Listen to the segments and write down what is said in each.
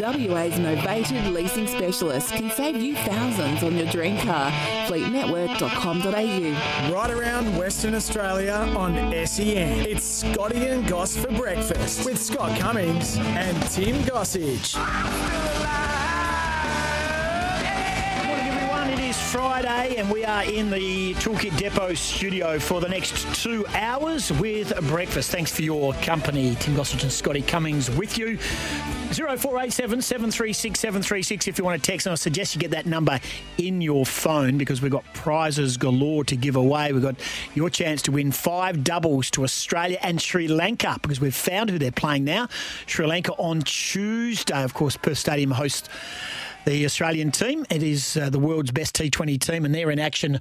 WA's novated leasing specialist can save you thousands on your dream car. Fleetnetwork.com.au. Right around Western Australia on SEN. It's Scotty and Goss for breakfast with Scott Cummings and Tim Gossage. Is Friday, and we are in the Toolkit Depot studio for the next two hours with breakfast. Thanks for your company. Tim Gossage and Scotty Cummings with you. 0487 736 736 if you want to text. And I suggest you get that number in your phone because we've got prizes galore to give away. We've got your chance to win five doubles to Australia and Sri Lanka because we've found who they're playing now. Sri Lanka on Tuesday, of course, Perth Stadium hosts the Australian team. It is uh, the world's best T20 team, and they're in action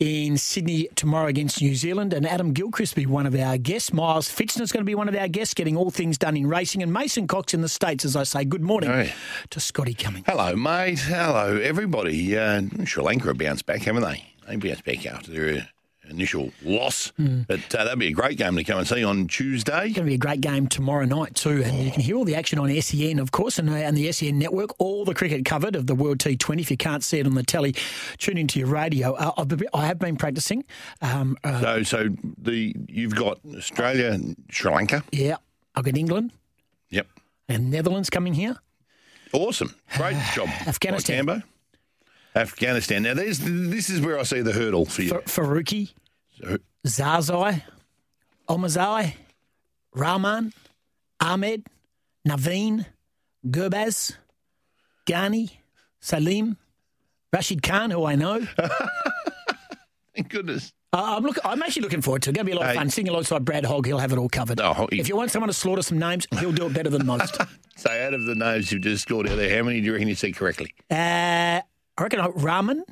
in Sydney tomorrow against New Zealand. And Adam Gilchrist will be one of our guests. Miles Fitzner's going to be one of our guests, getting all things done in racing. And Mason Cox in the States, as I say, good morning Hey. to Scotty Cummings. Hello, mate. Hello, everybody. Uh, Sri Lanka have bounced back, haven't they? They bounced back after their initial loss. But uh, that'd be a great game to come and see on Tuesday. It's going to be a great game tomorrow night too, and you can hear all the action on SEN, of course, and, uh, and the SEN network. All the cricket covered of the World T20. If you can't see it on the telly, tune into your radio. Uh, I've been, I have been practicing. Um, uh, So, so the you've got Australia, and Sri Lanka. yeah, I've got England Yep, and Netherlands coming here. awesome, great job, Afghanistan. Cambo. Afghanistan. Now, there's this is where I see the hurdle for you. Fa- Faruqi, So- Zazai, Omazai, Rahman, Ahmed, Naveen, Gurbaz, Ghani, Salim, Rashid Khan, who I know. Thank goodness. Uh, I'm, look, I'm actually looking forward to it. It's going to be a lot of fun. Sitting alongside Brad Hogg, he'll have it all covered. Oh, he- if you want someone to slaughter some names, he'll do it better than most. uh, So, out of the names you've just scored out there, how many do you reckon you said correctly? I reckon I- ramen.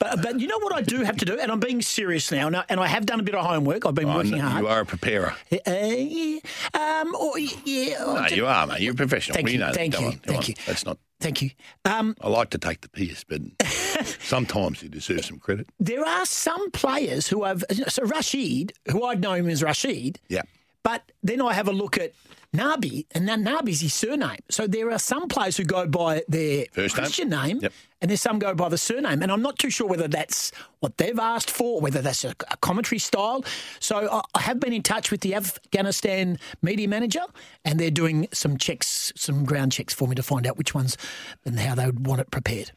But, but you know what I do have to do, and I'm being serious now, and I, and I have done a bit of homework. I've been I working know hard. you are a preparer. Uh, yeah, um, or, yeah, or No, ju- you are, mate. You're a professional. Thank we you, know. thank you, on, thank on. you. That's not. Thank you. Um, I like to take the piss, but sometimes you deserve some credit. there are some players who have. So Rashid, who I'd know him as Rashid, Yeah. But then I have a look at Nabi, and then Nabi's his surname. So there are some players who go by their First name. Christian name, Yep. and there's some go by the surname. And I'm not too sure whether that's what they've asked for, whether that's a, a commentary style. So I, I have been in touch with the Afghanistan media manager, and they're doing some checks, some ground checks for me to find out which ones and how they would want it prepared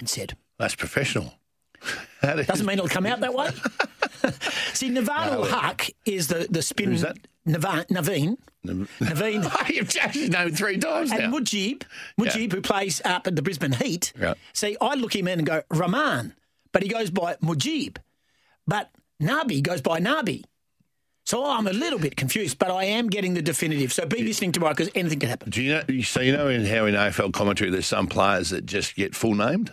and said. That's professional. That Doesn't mean it'll come out that way. See, Navan ul Haq is the, the spin. Navan, Naveen. Naveen. You've changed his name three times now. And Mujib, Mujib, who plays up at the Brisbane Heat. Yeah. See, I look him in and go, Rahman, but he goes by Mujib. But Nabi goes by Nabi. So I'm a little bit confused, but I am getting the definitive. So be listening tomorrow because anything can happen. Do you know? So you know in how in AFL commentary, there's some players that just get full named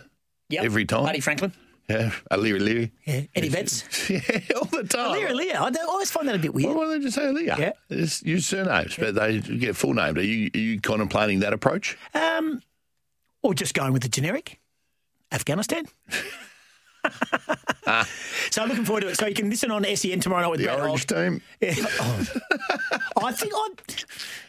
Yep. every time. Buddy Franklin. Yeah, Aliir Aliir. Yeah. Eddie Betts. Yeah, all the time. Lear, Lear. I I always find that a bit weird. Why don't they just say Lear? Yeah. Just use surnames, but they get full named. Are you, are you contemplating that approach? Um, or just going with the generic Afghanistan. so I'm looking forward to it. So you can listen on SEN tomorrow night with The Brad Orange team. Yeah. Oh. I think I,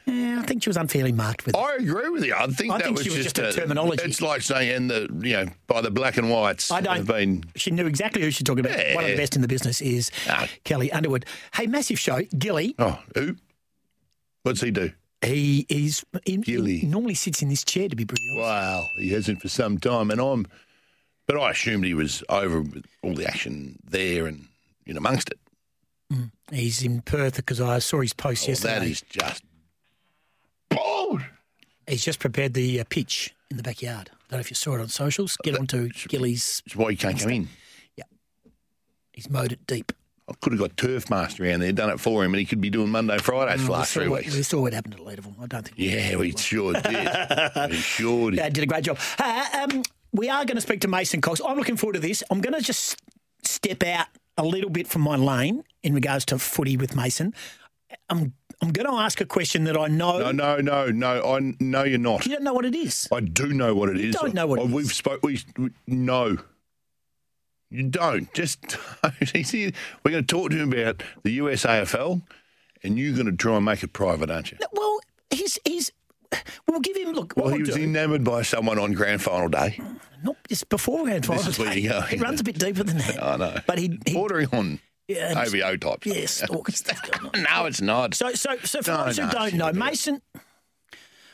yeah, I think she was unfairly marked with. it. I agree with you. I think I that think was she was just, a terminology. It's like saying the you know by the black and whites. I don't. have been. She knew exactly who she's talking about. One of the best in the business is Ah. Kelly Underwood. Hey, massive show. Gilly. Oh, who? What's he do? He is. He, Gilly. he normally sits in this chair. To be honest. Wow, he hasn't for some time, and I'm. But I assumed he was over with all the action there and in amongst it. He's in Perth because I saw his post Oh, yesterday. that is just bold. He's just prepared the uh, pitch in the backyard. I Don't know if you saw it on socials. Get onto Gilly's. That's why he can't come in. Yeah. He's mowed it deep. I could have got Turf Master around there, done it for him, and he could be doing Monday, Fridays for the last saw three what, weeks. we saw what happened to Leadville. I don't think. Yeah, we sure did. we sure did. Yeah, did a great job. Uh, um, we are going to speak to Mason Cox. I'm looking forward to this. I'm going to just step out a little bit from my lane in regards to footy with Mason. I'm I'm going to ask a question that I know. No, no, no, no. I no, you're not. You don't know what it is. I do know what it is. don't know what it Oh. We've spoke. We, we no. You don't. Just don't. We're going to talk to him about the USAFL, and you're going to try and make it private, aren't you? Well, he's he's. We'll give him look. What Well, he we'll was do- enamoured by someone on grand final day. Mm, not just beforehand. This is where you go, It runs a bit deeper than that. I know. But he, he Bordering on Yeah, OVO type. Yes, stalker stuff going on. No, it's not. So, so, so for No, those who no, don't know, would do it. Mason.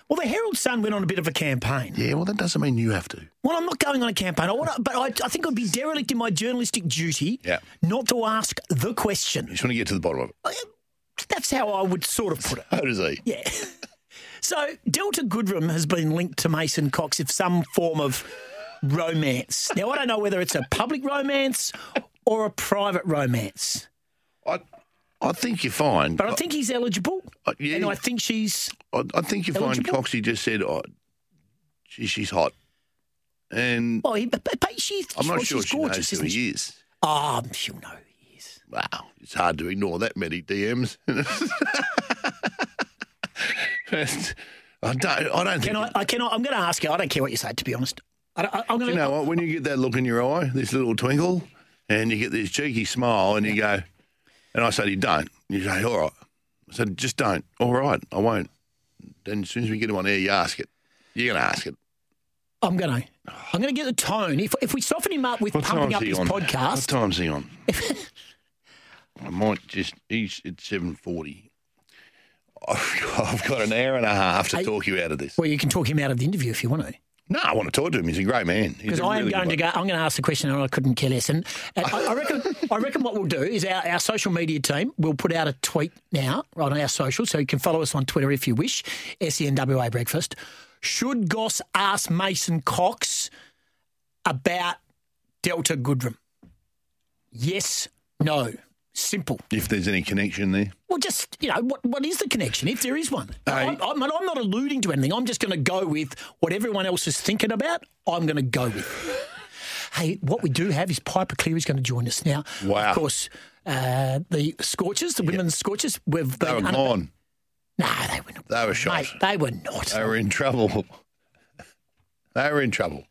Well, the Herald Sun went on a bit of a campaign. yeah, well, that doesn't mean you have to. Well, I'm not going on a campaign. I want to, but I, I think it would be derelict in my journalistic duty Yeah. not to ask the question. You just want to get to the bottom of it. Uh, that's how I would sort of put it. How does he? Yeah. So Delta Goodrum has been linked to Mason Cox of some form of romance. Now I don't know whether it's a public romance or a private romance, I, I think you're fine. but I think he's eligible, Uh, yeah. and I think she's. I, I think you find Eligible? Coxie just said, "Oh, she, she's hot," and Well, he, but, but she, I'm not well, sure she's she knows gorgeous, who isn't she? he is. Oh, she'll know who he is. Wow, it's hard to ignore that many DMs. I don't. I don't think. Can I? I cannot. I'm going to ask you. I don't care what you say. To be honest, I, I'm going you know what? When you get that look in your eye, this little twinkle, and you get this cheeky smile, and you go, and I said, "You don't." You say, "All right." I said, "Just don't." All right, I won't. Then as soon as we get him on air, you ask it. You're going to ask it. I'm going to. I'm going to get the tone. If if we soften him up with What pumping up his on? What time's he on? I might just. He's at seven forty. I've got an hour and a half to Hey- talk you out of this. well, you can talk him out of the interview if you want to. No, I want to talk to him. He's a great man. Because I am really going to go. I'm going to ask the question, and I couldn't care less. And, and I, I reckon, I reckon what we'll do is our, our social media team will put out a tweet now right on our social, so you can follow us on Twitter if you wish. E SENWA Breakfast. Should Goss ask Mason Cox about Delta Goodrum? Yes, no, simple. If there's any connection there. Well, just you know, what what is the connection if there is one? Hey. I'm, I'm, I'm not alluding to anything. I'm just going to go with what everyone else is thinking about. I'm going to go with. Hey, what we do have is Piepa Cleary is going to join us now. Wow. Of course, uh, the Scorchers, the women's Scorchers, we've They been were under- gone. No, they were not. They were shot. Mate, they were not. They were in trouble. they were in trouble.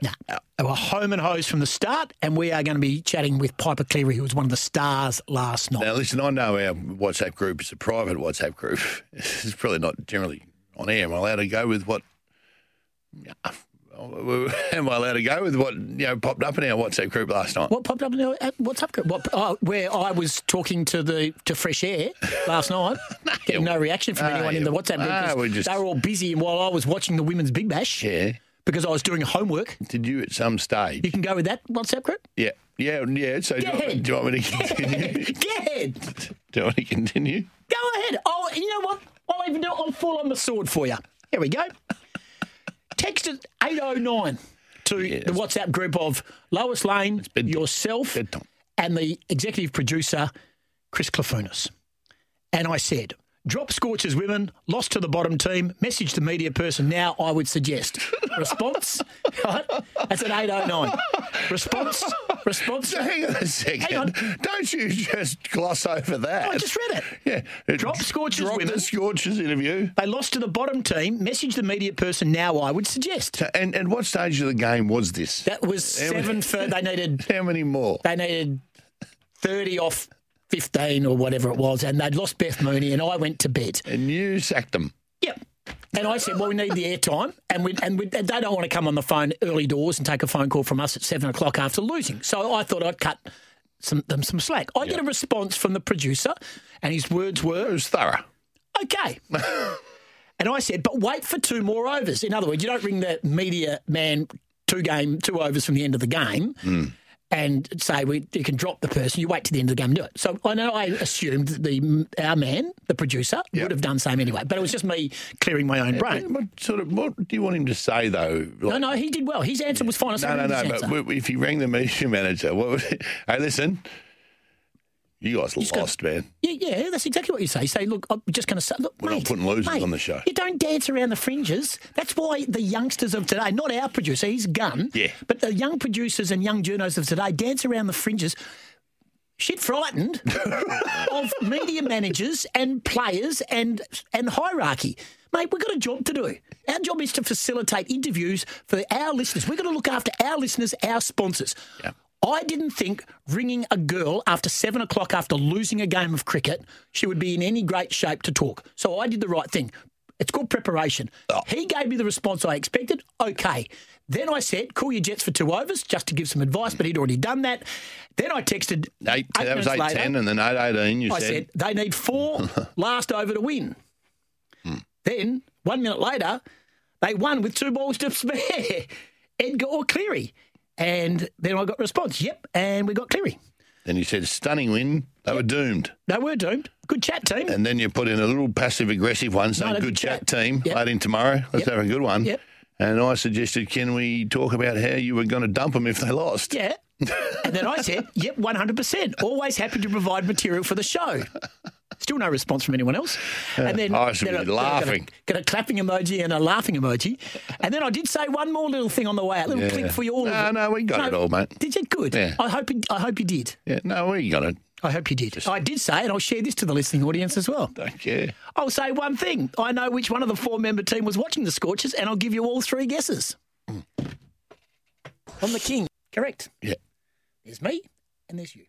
No. They were home and hose from the start, and we are going to be chatting with Piepa Cleary, who was one of the stars last night. Now, listen, I know our WhatsApp group is a private WhatsApp group. It's probably not generally on air. Am I allowed to go with what? Am I allowed to go with what you know popped up in our WhatsApp group last night? What popped up in the uh, what's up? What, oh, where I was talking to the to Fresh Air last night, getting no reaction from anyone in the WhatsApp group. We just- They were all busy while I was watching the Women's Big Bash Yeah. Because I was doing homework. Did you at some stage? You can go with that WhatsApp group. Yeah. Yeah. Yeah. So do you, want, do you want me to continue? Go ahead, do you want me to continue? go ahead. Oh, you know what? I'll even do. I'll fall on the sword for you. Here we go. Text at eight oh nine to Yes. the WhatsApp group of Lois Lane, yourself, and the executive producer, Chris Clafunas. And I said, drop Scorchers women, lost to the bottom team, message the media person now, I would suggest. Response, right? That's an 809. Response, response. So hang on a second. Hang on. Don't you just gloss over that? I just read it. Yeah. Drop Scorchers Drop women. the Scorchers interview. They lost to the bottom team, message the media person now, I would suggest. So, and, and what stage of the game was this? That was How many- seven for, they needed, How many more? they needed 30 off 15 or whatever it was, and they'd lost Beth Mooney, and I went to bed. And you sacked them. Yep. And I said, well, we need the airtime, and we, and, we, and they don't want to come on the phone early doors and take a phone call from us at seven o'clock after losing. So I thought I'd cut some, them some slack. I get a response from the producer, and his words were, It was thorough. okay. and I said, but wait for two more overs. In other words, you don't ring the media man two game, two overs from the end of the game. Hmm. And say we you can drop the person. You wait to the end of the game and do it. So I know I assumed that the our man, the producer, would have done the same anyway. But it was just me clearing my own brain. What sort of what do you want him to say though? No, Like- no, he did well. His answer was fine. I no, no, no. But answer?" if he rang the media manager, what would? hey, listen, you guys lost, man. Yeah, yeah, that's exactly what you say. You say, look, I'm just going to say, look, We're not putting losers mate, on the show. You don't dance around the fringes. That's why the youngsters of today, not our producer, he's gun, Yeah. but the young producers and young journos of today dance around the fringes. Shit frightened of media managers and players and and hierarchy. Mate, we've got a job to do. Our job is to facilitate interviews for our listeners. We've got to look after our listeners, our sponsors. Yeah. I didn't think ringing a girl after seven o'clock after losing a game of cricket, she would be in any great shape to talk. So I did the right thing. It's called preparation. Oh. He gave me the response I expected. Okay. Then I said, call your Jets for two overs, just to give some advice, but he'd already done that. Then I texted. Eight, eight that was minutes eight later, ten, and then eight eighteen. You I said, said they need four last over to win. Hmm. Then one minute later, they won with two balls to spare. Edgar or Cleary, and then I got a response. Yep, and we got Cleary. then you said stunning win. They were doomed. They were doomed. Good chat, team. And then you put in a little passive aggressive one saying, no, good chat. team. Yep. Late in tomorrow. Let's Yep. have a good one. Yep. And I suggested, can we talk about how you were going to dump them if they lost? Yeah. And then I said, yep, 100%. Always happy to provide material for the show. Still no response from anyone else. And then I should then be laughing. Got a, got a clapping emoji and a laughing emoji. And then I did say one more little thing on the way out, a little Yeah. clip for you all. No, no, we got it all, mate. Did you? Good. Yeah. I hope. You, I hope you did. Yeah, no, we got it. I hope you did. I did say, and I'll share this to the listening audience as well. Don't care. I'll say one thing. I know which one of the four-member team was watching the Scorchers, and I'll give you all three guesses. Mm. On the King, correct? Yeah. There's me, and there's you.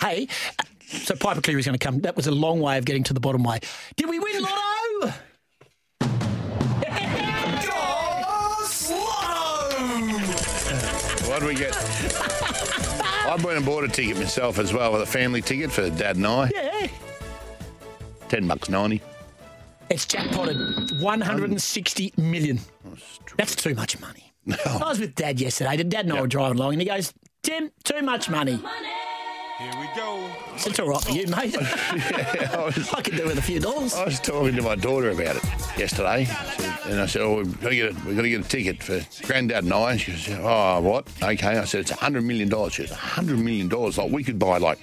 Hey, uh, so Piepa Cleary's going to come. That was a long way of getting to the bottom way. Did we win, Lotto? What do we get? I went and bought a ticket myself as well, with a family ticket for Dad and I. Yeah. Ten bucks ninety. It's jackpotted 160 million. That's too much money. I was with Dad yesterday. Dad and I were driving along, and he goes, "Tim, too much money." Here we go. It's all right for you, mate. I was, I could do with a few dollars. I was talking to my daughter about it yesterday, and I said, "Oh, we've got to get a, we've got to get a ticket for Granddad and I." And she goes, "Oh, what? Okay." I said, "It's a hundred million dollars." She goes, "A hundred million dollars? Like we could buy like."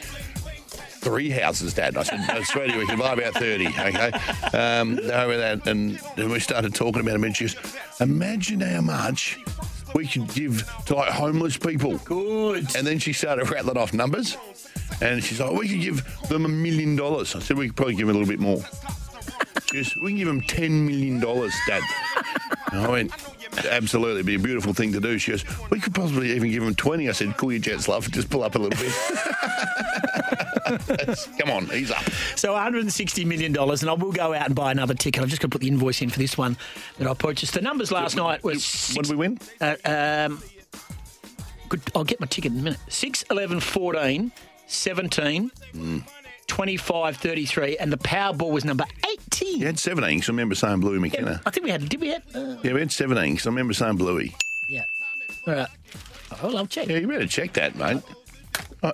Three houses, Dad. I said, I swear to you, we can buy about 30, okay? Um, over that, and then we started talking about it, and she goes, Imagine how much we could give to like homeless people. Good. And then she started rattling off numbers. And she's like, we could give them a million dollars. I said, we could probably give them a little bit more. She goes, we can give them $10 million, Dad. And I went, absolutely, it'd be a beautiful thing to do. She goes, we could possibly even give him 20. I said, cool your jets, love. Just pull up a little bit. Come on, he's up. So 160 million dollars, and I will go out and buy another ticket. I've just got to put the invoice in for this one that I purchased. The numbers last night was What did we win? Uh, um, good. I'll get my ticket in a minute. 6, 11, 14, 17, Hmm. 25, 33, and the Powerball was number 18. You had 17, because I remember saying Bluey McKenna. I think we had. Did we have? Uh, Yeah, we had 17, because I remember saying Bluey. yeah. All right. Oh, I'll check. Yeah, you better check that, mate. Uh,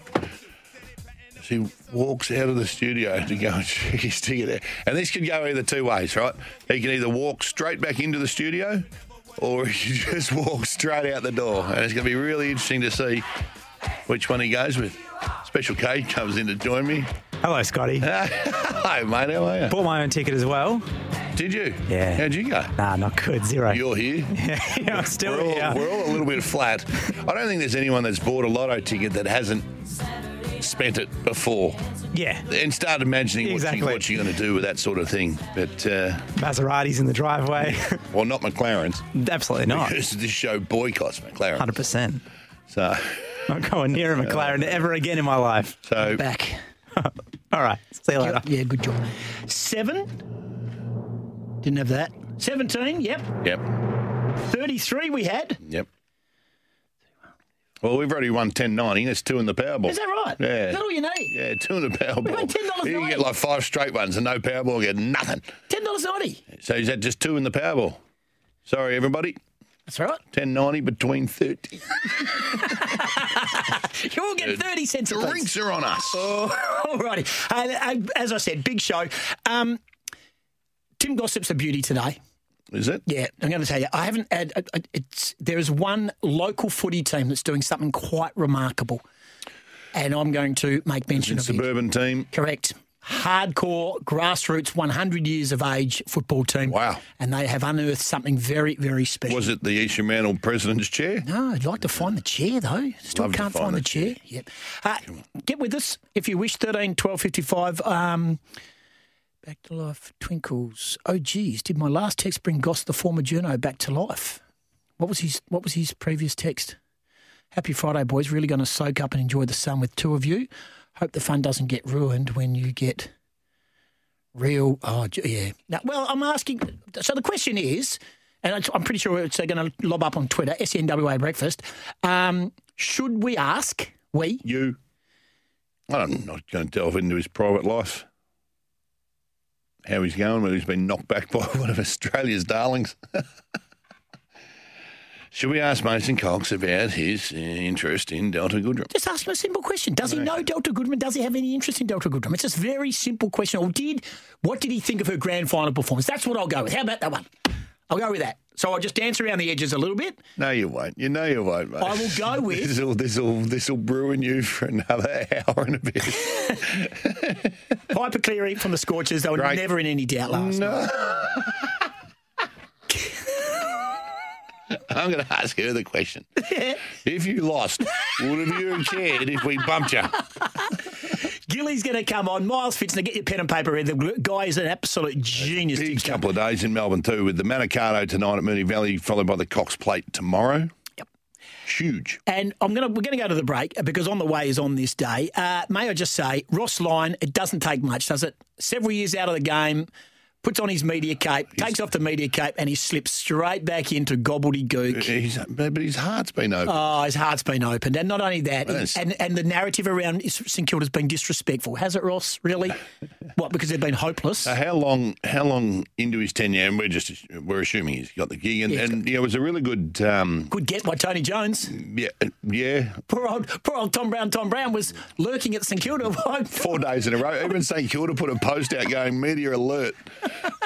She walks out of the studio to go and check his ticket. And this could go either two ways, right? He can either walk straight back into the studio or he can just walk straight out the door. And it's going to be really interesting to see which one he goes with. Special K comes in to join me. Hello, Scotty. Hello, mate. How are you? Bought my own ticket as well. Did you? Yeah. How'd you go? Nah, not good. Zero. You're here. yeah, I'm still We're all, here. we're all a little bit flat. I don't think there's anyone that's bought a lotto ticket that hasn't spent it before Yeah. and start imagining what, you, Exactly. what you're going to do with that sort of thing. But, uh, Maseratis in the driveway. well, not McLaren's. Absolutely not. Because this show boycotts McLaren. 100%. So, Not going near a McLaren ever again in my life. so Back. All right. See you later. Yeah, good job. Seven. Didn't have that. 17, yep. yep, 33 we had. yep. Well, we've already won 1090. That's two in the Powerball. Is that right? Yeah. Is that all you need? Yeah, two in the Powerball. We won $10 You can get like five straight ones and no Powerball, get nothing. $10.90. So is that just two in the Powerball? Sorry, everybody. That's right. Ten ninety between thirty. You all get 30 cents a piece. Drinks are on us. Oh, all righty. Uh, as I said, big show. Um, Tim Gossip's a beauty today. Is it? Yeah, I'm going to tell you, I haven't had. It's there is one local footy team that's doing something quite remarkable, and I'm going to make mention of a it. suburban team. Correct. Hardcore grassroots, 100 years of age football team. Wow. And they have unearthed something very, very special. Was it the East Fremantle president's chair? No, I'd like to find the chair though. Still Love can't find find, the the chair. Yep. Uh, get with us if you wish. 13 12 55. Um, back to life twinkles. Oh geez, did my last text bring Goss the former journo back to life? What was his what was his previous text? Happy Friday, boys. Really going to soak up and enjoy the sun with two of you. Hope the fun doesn't get ruined when you get real. Oh, yeah. Now, well, I'm asking. So the question is, and I'm pretty sure it's going to lob up on Twitter, SENWA Breakfast. Um, should we ask, we, You. I'm not going to delve into his private life. How he's going, whether he's been knocked back by one of Australia's darlings. Should we ask Mason Cox about his uh, interest in Delta Goodrum? just ask him a simple question. Does he know Delta Goodrum? Does he have any interest in Delta Goodrum? It's just a very simple question. Or did, what did he think of her grand final performance? That's what I'll go with. How about that one? I'll go with that. So I'll just dance around the edges a little bit. No, you won't. You know you won't, mate. I will go with- This will this will this will ruin you for another hour and a bit. Piepa Cleary from the Scorchers. They were Great. never in any doubt last night. I'm going to ask her the question. if you lost, would have you cared if we bumped you? Gilly's going to come on. Miles Fitzner, get your pen and paper. ready. The guy is an absolute genius. Big couple of days in Melbourne too, with the Manikato tonight at Moonee Valley, followed by the Cox Plate tomorrow. Yep. Huge. And I'm gonna we're gonna go to the break because on the way is on this day. Uh, may I just say, Ross Lyon, it doesn't take much, does it? Several years out of the game, puts on his media cape, takes off the media cape, and he slips straight back into gobbledygook. He's, but his heart's been opened. Oh, his heart's been opened, and not only that, Yes. and and the narrative around St Kilda's been disrespectful. Has it, Ross? Really? what? Because they've been hopeless. So how long? How long into his tenure? And we're just we're assuming he's got the gig, and, Yeah, he's and yeah, it was a really good. Um, Good get by Tony Jones. yeah, yeah. Poor old, poor old Tom Brown. Tom Brown was lurking at St Kilda. Four days in a row. Even St Kilda put a post out going media alert.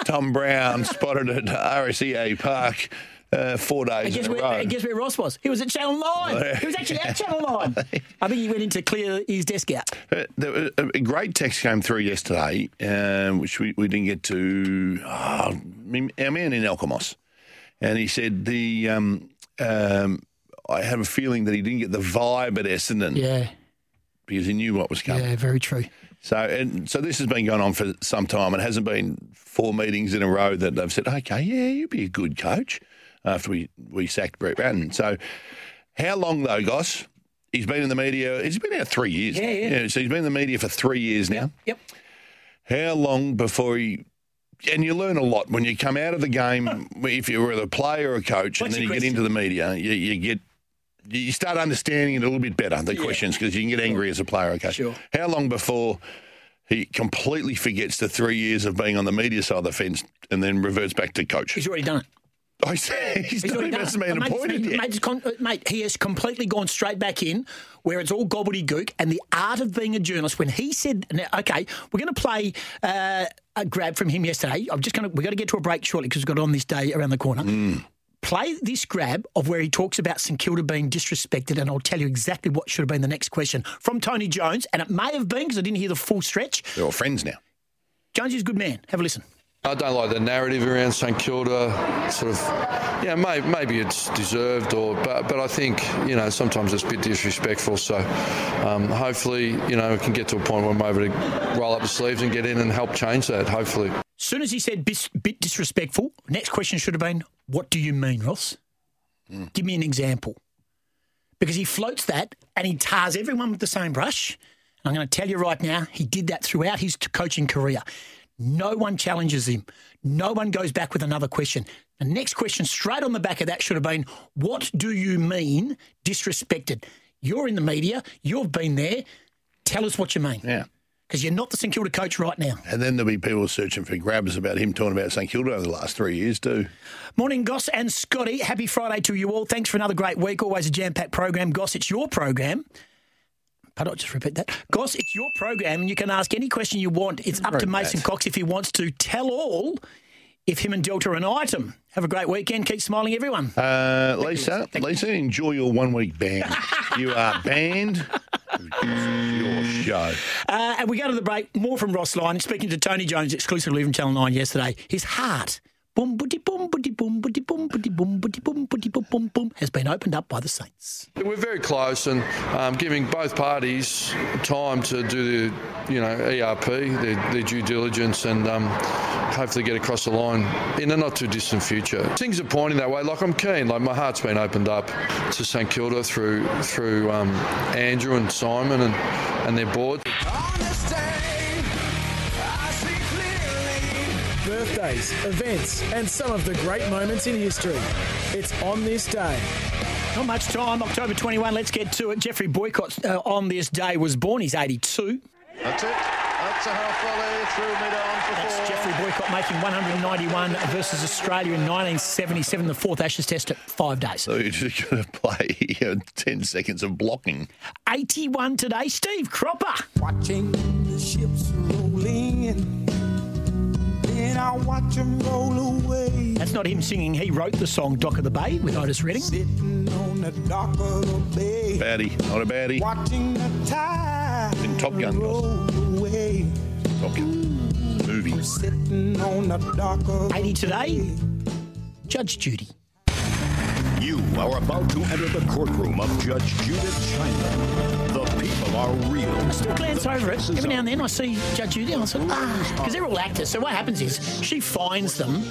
Tom Brown spotted at RSEA Park uh, four days And guess, in a where, row. and guess where Ross was? He was at Channel 9. He was actually at Channel 9. I think he went in to clear his desk out. Uh, there was a great text came through yesterday, um, which we, we didn't get to. Oh, our man in Alkimos, and he said the. Um, um, I have a feeling that he didn't get the vibe at Essendon Yeah, because he knew what was coming. yeah, very true. So and so this has been going on for some time. It hasn't been four meetings in a row that they've said, "Okay, yeah, you'd be a good coach." After we we sacked Brett Ratten, so how long though, Goss? He's been in the media. He's been out three years. Yeah, yeah. So he's been in the media for three years now. Yep. How long before he? And you learn a lot when you come out of the game. If you were a player or a coach, What's and then you get into the media, you, you get you start understanding it a little bit better the questions because you can get angry as a player. Okay, Sure. How long before he completely forgets the three years of being on the media side of the fence and then reverts back to coach? He's already done it. I say he's, He's not already even done hasn't it. been Mate, mate, con- uh, mate, he has completely gone straight back in where it's all gobbledygook and the art of being a journalist. When he said, now, okay, we're going to play uh, a grab from him yesterday. I'm just going to, we're going to get to a break shortly because we've got it on this day around the corner. Mm. Play this grab of where he talks about St Kilda being disrespected, and I'll tell you exactly what should have been the next question from Tony Jones. And it may have been because I didn't hear the full stretch. They're all friends now. Jones is a good man. Have a listen. I don't like the narrative around St Kilda. Sort of, yeah, may, maybe it's deserved, or but but I think you know sometimes it's a bit disrespectful. So um, hopefully you know we can get to a point where I'm able to roll up the sleeves and get in and help change that. Hopefully. soon as he said bis- bit disrespectful, next question should have been, What do you mean, Ross? Hmm. Give me an example. Because he floats that and he tars everyone with the same brush. I'm going to tell you right now, he did that throughout his coaching career. No one challenges him. No one goes back with another question. The next question, straight on the back of that, should have been, What do you mean disrespected? You're in the media, you've been there. Tell us what you mean. Yeah. Because you're not the St Kilda coach right now. And then there'll be people searching for grabs about him talking about St Kilda over the last three years too. Morning, Goss and Scotty. Happy Friday to you all. Thanks for another great week. Always a jam packed program. Goss, it's your program. Pardon, I'll just repeat that. Goss, it's your program, and you can ask any question you want. It's up to Mason. Cox if he wants to tell all if him and Delta are an item. Have a great weekend. Keep smiling, everyone. Uh, Lisa, Lisa, enjoy your one week ban. you are banned. Your show. Uh, and we go to the break. More from Ross Lyon. Speaking to Tony Jones exclusively from Channel 9 yesterday. His heart, boom, booty, boom, booty, boom, booty, boom, booty, boom, booty, boom, booty, boom, boom, boom, has been opened up by the Saints. We're very close and um, giving both parties time to do the, you know, ERP, their, their due diligence, and um, hopefully get across the line in a not too distant future. Things are pointing that way. Like I'm keen. Like my heart's been opened up to St Kilda through through um, Andrew and Simon and and their board. Birthdays, events, and some of the great moments in history. It's on this day. Not much time. October 21. Let's get to it. Geoffrey Boycott uh, on this day was born. He's 82. That's it. That's a half volley through mid on for That's four. Geoffrey Boycott making 191 versus Australia in 1977, the fourth Ashes Test at five days. So you're just going to play you know, 10 seconds of blocking. 81 today. Steve Cropper. Watching the ships roll in, then I watch them roll away. That's not him singing. He wrote the song Dock of the Bay with Otis Redding. Sitting on the dock of the bay, Baddie, not a baddie. watching the tide In Top Gun, away. Top Gun. Movie. Sitting on the dock of 80 today. Judge Judy. You are about to enter the courtroom of Judge Judith Sheindlin. The people are real. I still glance over it. Every now and then I see Judge Judy and I say, ah, because they're all actors. So what happens is she finds them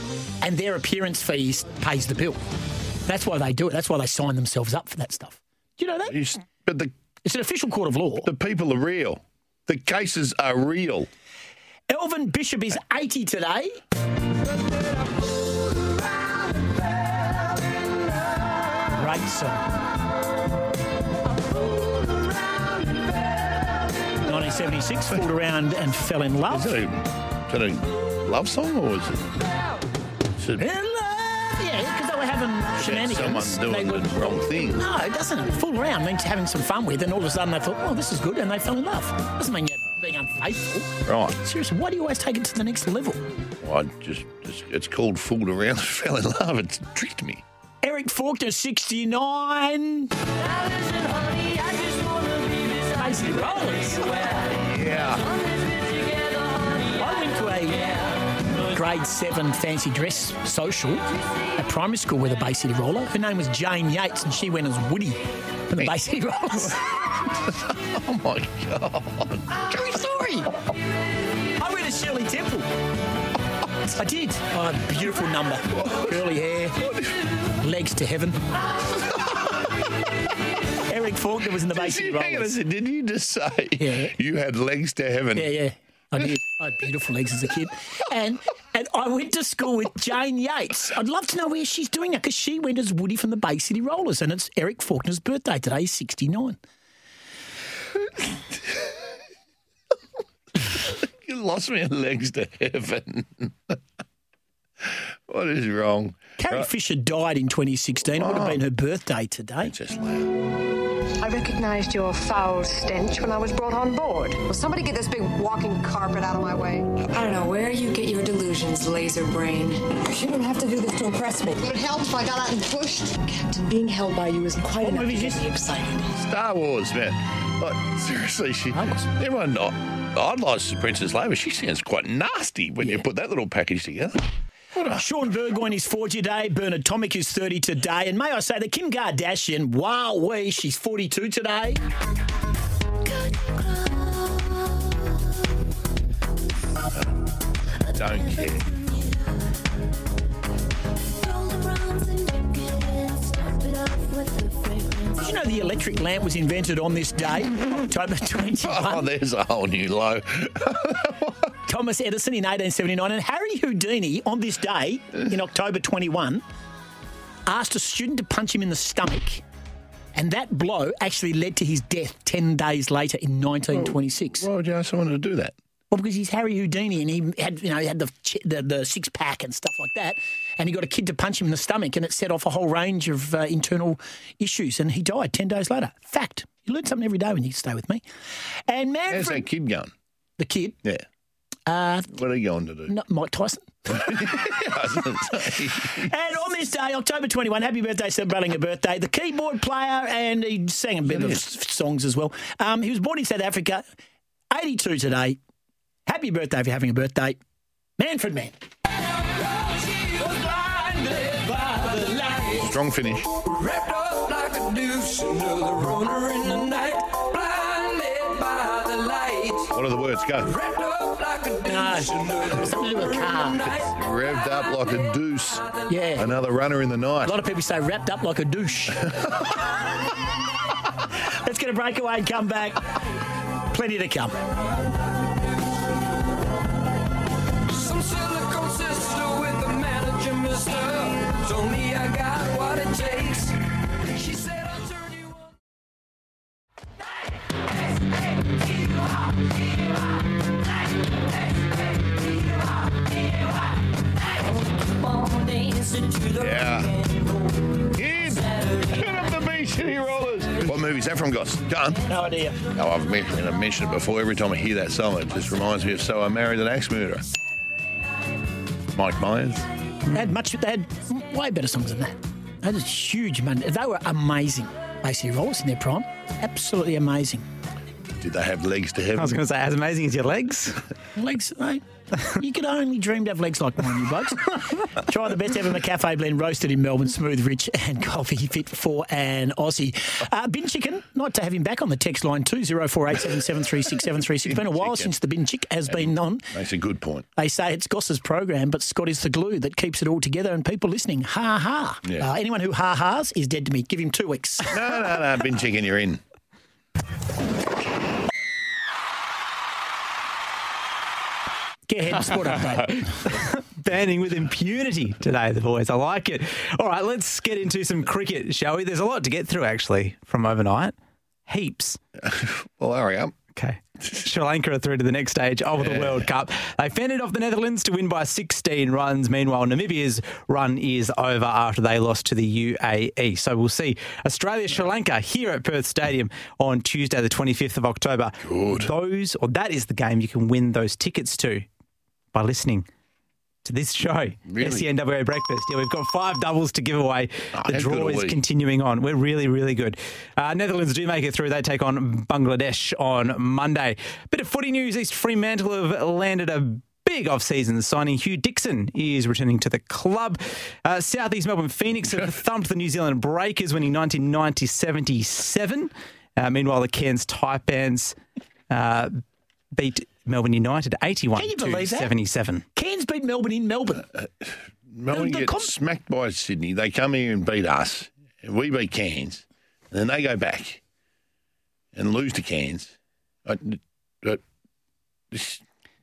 and their appearance fees pays the bill. That's why they do it. That's why they sign themselves up for that stuff. Do you know that? You But the, It's an official court of law. the people are real. The cases are real. Elvin Bishop is 80 today. Great song. 1976, fooled around and fell in love. Is that a, is that a love song or is it? Is it In yeah, because they were having shenanigans. someone doing They were- the wrong thing? No, it doesn't. Fool around means having some fun with, and all of a sudden they thought, oh, this is good, and they fell in love. Doesn't mean you're being unfaithful. Right. Seriously, why do you always take it to the next level? I just, it's, it's called fooled around and fell in love. It's tricked me. Eric Faulkner, 69. Bay City Rollers. Yeah. I went to a grade seven fancy dress social at primary school with a Bay City roller. Her name was Jane Yates, and she went as Woody from the Bay City Rollers. Oh my God. True story. I went to Shirley Temple. I did. Oh, beautiful number. Curly hair, legs to heaven. Eric Faulkner was in the Bay City Hang on a Rollers. second, Did you just say Yeah. you had legs to heaven? Yeah, yeah. I did. I had beautiful legs as a kid. And and I went to school with Jane Yates. I'd love to know where she's doing it because she went as Woody from the Bay City Rollers and it's Eric Faulkner's birthday today. He's 69. You lost me in legs to heaven. what is wrong? Carrie Fisher died in 2016. It would have oh. been her birthday today. Just loud. I recognized your foul stench when I was brought on board. Will somebody get this big walking carpet out of my way? I don't know where you get your delusions, laser brain. You shouldn't have to do this to impress me. Would it help if I got out and pushed? Captain, being held by you isn't quite enough to get me excited. Star Wars, man. Like, seriously, she. Everyone idolises Princess Leia. but She sounds quite nasty when you put that little package together. Shaun Burgoyne is 40 today. Bernard Tomic is 30 today. And may I say that Kim Kardashian, wow, wee, she's 42 today. Don't care. Did you know the electric lamp was invented on this day, October 21? Oh, there's a whole new low. Thomas Edison in 1879 and Harry Houdini on this day in October 21 asked a student to punch him in the stomach And that blow actually led to his death 10 days later in 1926. Why would you ask someone to do that? Well, because he's Harry Houdini and he had, you know, he had the, ch- the the six pack and stuff like that, and he got a kid to punch him in the stomach, and it set off a whole range of uh, internal issues, and he died ten days later. Fact. You learn something every day when you stay with me. And man. How's that kid going? the kid, Yeah. uh, What are you going to do? not Mike Tyson. And on this day, October 21, happy birthday, celebrating a birthday, the keyboard player, and he sang a bit of s- songs as well. Um, he was born in South Africa, 82 today. Happy birthday if you're having a birthday. Manfred Mann. Strong finish. Wrapped up like a deuce, another runner in the night, blinded by the light. What are the words? Go. Wrapped up like a deuce, No, another something to do with a car. Revved up like a deuce. Yeah. Another runner in the night. A lot of people say wrapped up like a douche. Let's get a breakaway and come back. Plenty to come. Yeah. Kid, get up the beach, city rollers. What movie is that from, Goss? Go on. No idea. Oh, I've mentioned, I've mentioned it before. Every time I hear that song, it just reminds me of So I Married an Axe Murderer. Mike Myers. They had much. They had way better songs than that. That is a huge, man. They were amazing. Bay City Rollers in their prime, absolutely amazing. Did they have legs to heaven? I was going to say, as amazing as your legs. Legs, mate. You could only dream to have legs like mine, you blokes. Try the best ever McCafe blend roasted in Melbourne, smooth, rich, and coffee fit for an Aussie. Uh, bin chicken, nice to have him back on the text line two zero four eight seven seven three six seven three six. Been a while chicken. since the bin chick has been on. That's a good point. They say it's Goss's program, but Scott is the glue that keeps it all together and people listening. Ha ha. Yeah. Uh, anyone who ha ha's is dead to me. Give him two weeks. No, no, no. Bin chicken, you're in. Get ahead, sport update. Banning with impunity today, the boys. I like it. All right, let's get into some cricket, shall we? There's a lot to get through, actually, from overnight. Heaps. Well, hurry up. Okay. Sri Lanka are through to the next stage of the World Cup. They fended off the Netherlands to win by 16 runs. Meanwhile, Namibia's run is over after they lost to the UAE. So we'll see Australia Sri Lanka here at Perth Stadium on Tuesday, the 25th of October. Good. Those, or that is the game you can win those tickets to by listening to this show, Really? SENWA Breakfast. Yeah, we've got five doubles to give away. Oh, the draw is we? continuing on. We're really, really good. Uh, Netherlands do make it through. They take on Bangladesh on Monday. Bit of footy news. East Fremantle have landed a big off-season signing. Hugh Dixon is returning to the club. Uh, South East Melbourne Phoenix have thumped the New Zealand Breakers, winning 1990-77. Uh, meanwhile, the Cairns Taipans uh, beat Melbourne United 81 Can you to believe that? 77. Cairns beat Melbourne in Melbourne. Uh, Melbourne The- the get com- smacked by Sydney. They come here and beat us. And we beat Cairns. And then they go back and lose to Cairns. I, I- this,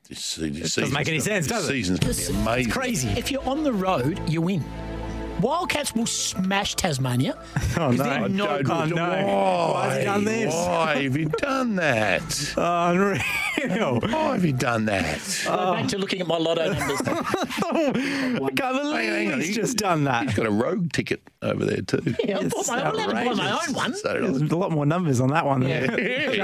this, this doesn't make any sense, this does it? season's going to be amazing. Crazy. If you're on the road, you win. Wildcats will smash Tasmania. Oh, no. no Oh, no. Why? Has he done this? Why have you done that? Oh, unreal. Why have you done that? Go back to looking at my lotto numbers. I can't believe Hang on, he's he- just done that. He's got a rogue ticket over there too. yeah, I bought my, to buy my own one. So There's a lot more numbers on that one than Yeah. than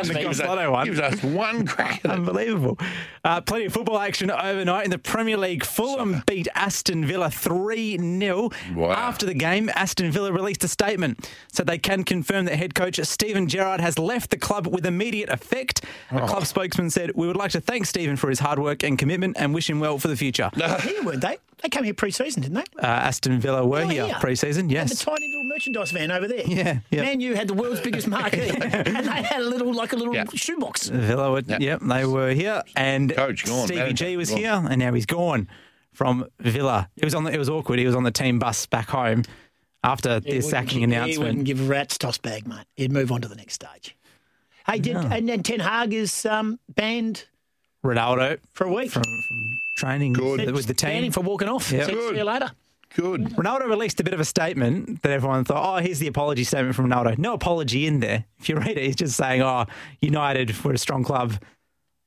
the gives, Lotto one. gives us one crack. Unbelievable. Uh, plenty of football action overnight in the Premier League. Fulham beat Aston Villa 3 0. Wow. After the game, Aston Villa released a statement so they can confirm that head coach Steven Gerrard has left the club with immediate effect. A Oh. club spokesman said, We would like to thank Steven for his hard work and commitment and wish him well for the future. Uh, Here, weren't they? They came here pre-season, didn't they? Aston Villa were They were here here. pre season, They had yes. the tiny little merchandise van over there. Yeah, yeah. Man, you had the world's biggest marquee, and they had a little, like a little Yeah. shoebox. Villa were, Yeah. yep, they were here. And Coach gone, Stevie manager G was gone. here, and now he's gone from Villa. It was on. The, it was awkward. He was on the team bus back home after He the sacking give- He announcement. wouldn't give a rat's toss bag, mate. He'd move on to the next stage. Hey, did, and then Ten Hag is um, banned Ronaldo for a week. from, from training Good. with, with the Banned him team. for walking off. Yep. Said, See you later. Good. Ronaldo released a bit of a statement that everyone thought, oh, here's the apology statement from Ronaldo. No apology in there. If you read it, he's just saying, oh, United, we're a strong club.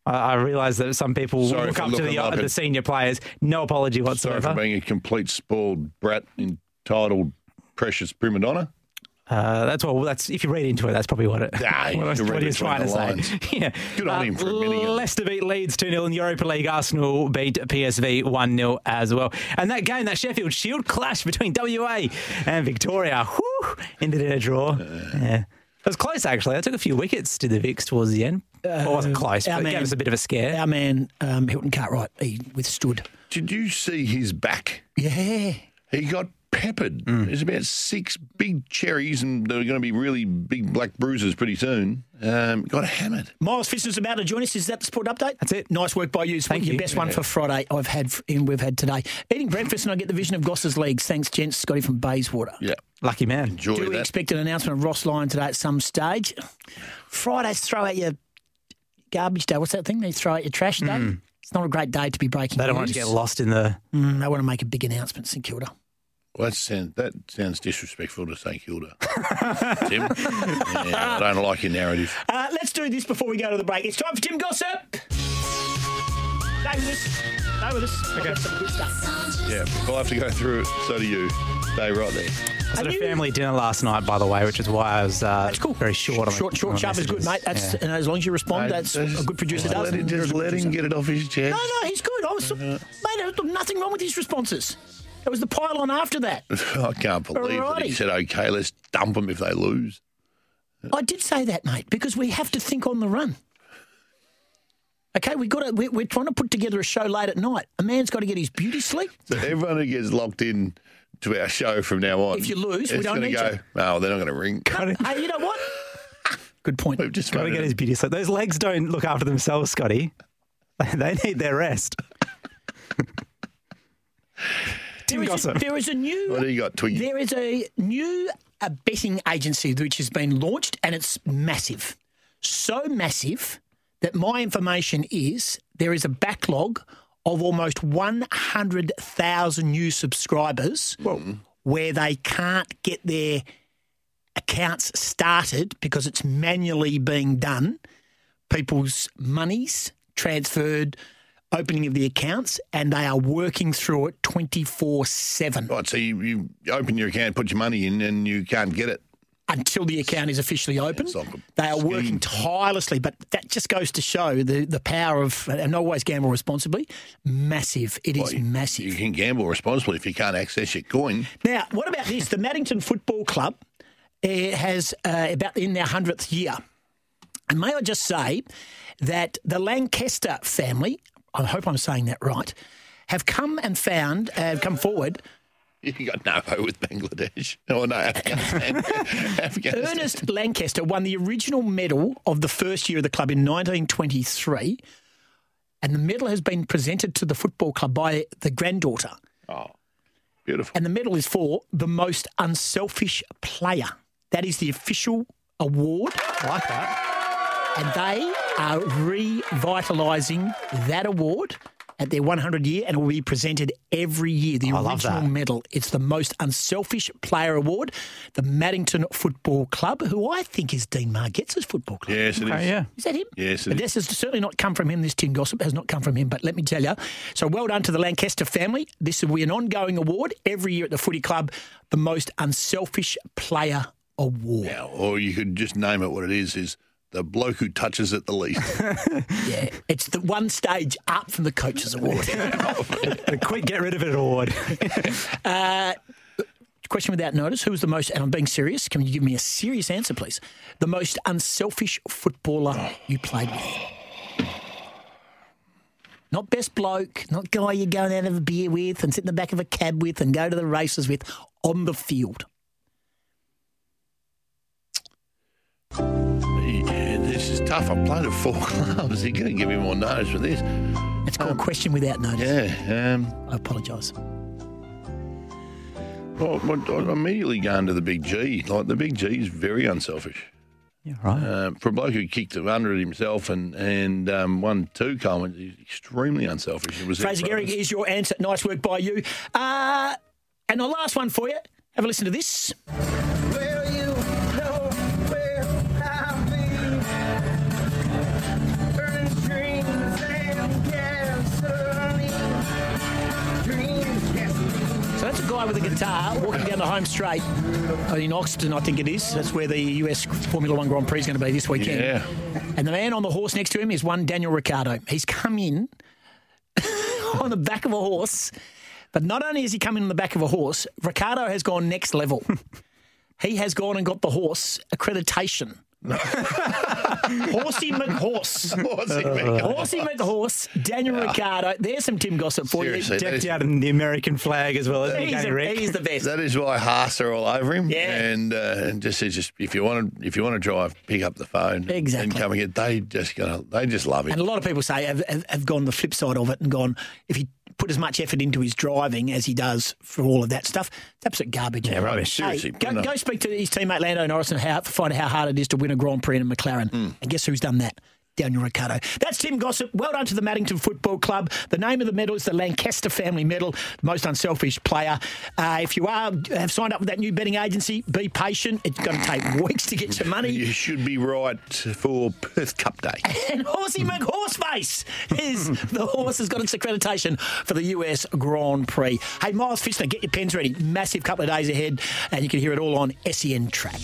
I, I realise that some people Sorry look up to the, like the senior players. No apology whatsoever. Sorry for being a complete spoiled brat entitled precious prima donna. Uh, that's what. That's if you read into it, that's probably what it. Ah, what, you read what he's trying to say. yeah. Good on Uh, him for. Leicester beat Leeds 2 0 in the Europa League. Arsenal beat PSV 1 0 as well. And that game, that Sheffield Shield clash between WA and Victoria, whew, ended in a draw. yeah. It was close, actually. I took a few wickets to the Vicks towards the end. well, it wasn't close, our but it man- gave us a bit of a scare. Our man um, Hilton Cartwright, he withstood. Did you see his back? Yeah. He got peppered. Mm. There's about six big cherries, and they're going to be really big black bruises pretty soon. Um, got hammered. Miles Fitzner's about to join us. Is that the sport update? That's it. Nice work by you. It's Thank your you. best one for Friday I've had in we've had today. Eating breakfast and I get the vision of Goss's legs. Thanks, gents. Scotty from Bayswater. Yeah, Lucky man. enjoy Do we that. expect an announcement of Ross Lyon today at some stage? Fridays throw out your garbage day. What's that thing? They throw out your trash day. It's not a great day to be breaking. Mm. They don't want to get lost in the. Mm, they want to make a big announcement, St Kilda. Well, that sounds that sounds disrespectful to St Kilda. Tim, yeah, I don't like your narrative. Uh, let's do this before we go to the break. It's time for Tim Gossip. Stay with us. Stay with us. I've got some good stuff. Yeah, we'll have to go through it. So do you. Stay right there. I was at a family dinner last night, by the way, which is why I was uh, That's cool. very short. on Short, my- short, on my sharp is good, mate. That's Yeah. and as long as you respond, that's Just- a good producer just does. Let him, and you're a just let him get it off his chest. No, no, he's good. I was, mate, there's nothing wrong with his responses. It was the pylon after that. I can't believe that he said, "Okay, let's dump them if they lose." I did say that, mate, because we have to think on the run. Okay, we got to. We're, we're trying to put together a show late at night. A man's got to get his beauty sleep. So everyone who gets locked in to our show from now on, If you lose, we it's don't gonna need go. you. Oh, they're not going to ring. hey, you know what? Good point. We've just Got to get it. his beauty sleep. Those legs don't look after themselves, Scotty. They need their rest. There is, a, there is a new. What do you got, Twiggy? There is a new uh betting agency which has been launched, and it's massive. So massive that my information is there is a backlog of almost 100,000 new subscribers where they can't get their accounts started because it's manually being done. People's monies transferred, opening of the accounts, and they are working through it 24 7 Right, so you, you open your account, put your money in, and you can't get it. until the account is officially open. Like They are scheme. working tirelessly, but that just goes to show the, the power of, and always gamble responsibly, massive. It is Well, you- massive. You can gamble responsibly if you can't access your coin. Now, what about this? The Maddington Football Club uh, has uh, about in their hundredth year, and may I just say that the Lancaster family, I hope I'm saying that right, have come and found, uh, come forward. You got no hope with Bangladesh. Oh, no, Afghanistan. Afghanistan. Ernest Lancaster won the original medal of the first year of the club in 1923, and the medal has been presented to the football club by the granddaughter. Oh, beautiful. And the medal is for the most unselfish player. That is the official award. I like that. And they are revitalising that award at their 100 year and it will be presented every year. The oh, I love original that. medal. It's the most unselfish player award. The Maddington Football Club, who I think is Dean Margetts' football club. Yes, it is. Okay, yeah. Is that him? Yes, it But is. This has certainly not come from him. This Tim Gossip has not come from him. But let me tell you. So well done to the Lancaster family. This will be an ongoing award every year at the Footy Club, the most unselfish player award. Now, or you could just name it what it is, is the bloke who touches it the least. Yeah, it's the one stage up from the coaches award. The quick get rid of it award. uh, question without notice: Who was the most? And I'm being serious. Can you give me a serious answer, please? The most unselfish footballer you played with. Not best bloke, not guy you're going out of a beer with and sit in the back of a cab with and go to the races with on the field. Tough. I played at four clubs. You're going to give me more notice for this. It's called question without notice. Yeah. Um, I apologise. well, I immediately go into the big G. Like, the big G is very unselfish. Yeah, right. Um, for a bloke who kicked under it himself and, and um, won two Coleman, he's extremely unselfish. It was Fraser Gehrig is your answer. Nice work by you. Uh, And the last one for you. Have a listen to this. Guy with a guitar walking down the home straight uh, in Austin, I think it is. That's where the US Formula One Grand Prix is going to be this weekend. Yeah. And the man on the horse next to him is one Daniel Ricciardo. He's come in on the back of a horse, but not only has he come in on the back of a horse, Ricciardo has gone next level. he has gone and got the horse accreditation. Horsey McHorse. Horsey McHorse. Horsey McHorse, Daniel Ricciardo. There's some Tim Gossip for Seriously, you. Decked is- out in the American flag as well. isn't He's, a, Rick? he's the best. That is why Haas are all over him. Yeah. And uh, and just says just if you want to if you want to drive, pick up the phone. Exactly. And come and get. They just gonna they just love it. And a lot of people say have, have, have gone the flip side of it and gone, if he put as much effort into his driving as he does for all of that stuff, it's absolute garbage. Yeah, rubbish. Seriously, Hey, go, go speak to his teammate Lando Norris and how, find out how hard it is to win a Grand Prix in a McLaren. Hmm. And guess who's done that? Daniel Ricciardo. That's Tim Gossip. Well done to the Maddington Football Club. The name of the medal is the Lancaster Family Medal, the most unselfish player. Uh, if you are have signed up with that new betting agency, be patient. It's going to take weeks to get your money. You should be right for Perth Cup Day. And Horsey McHorseface is the horse has got its accreditation for the US Grand Prix. Hey, Miles Fitzner, get your pens ready. Massive couple of days ahead, and you can hear it all on SEN Track.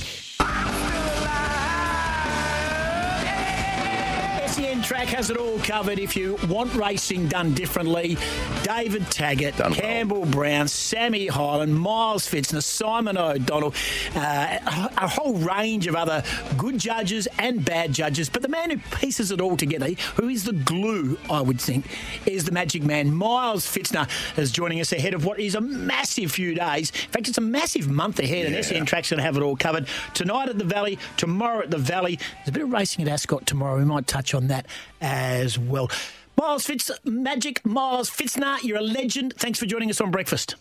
Track has it all covered. If you want racing done differently, David Taggart, Done well. Campbell Brown, Sammy Hyland, Miles Fitzner, Simon O'Donnell, uh, a whole range of other good judges and bad judges. But the man who pieces it all together, who is the glue, I would think, is the magic man. Miles Fitzner is joining us ahead of what is a massive few days. In fact, it's a massive month ahead, and Yeah. SEN Track's going to have it all covered. Tonight at the Valley, tomorrow at the Valley. There's a bit of racing at Ascot tomorrow. We might touch on that as well. Miles Fitz, Magic Miles Fitzner, you're a legend. Thanks for joining us on Breakfast.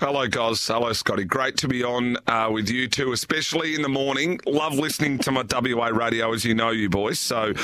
Hello, guys. Hello, Scotty. Great to be on uh, with you two, especially in the morning. Love listening to my WA radio, as you know, you boys. So,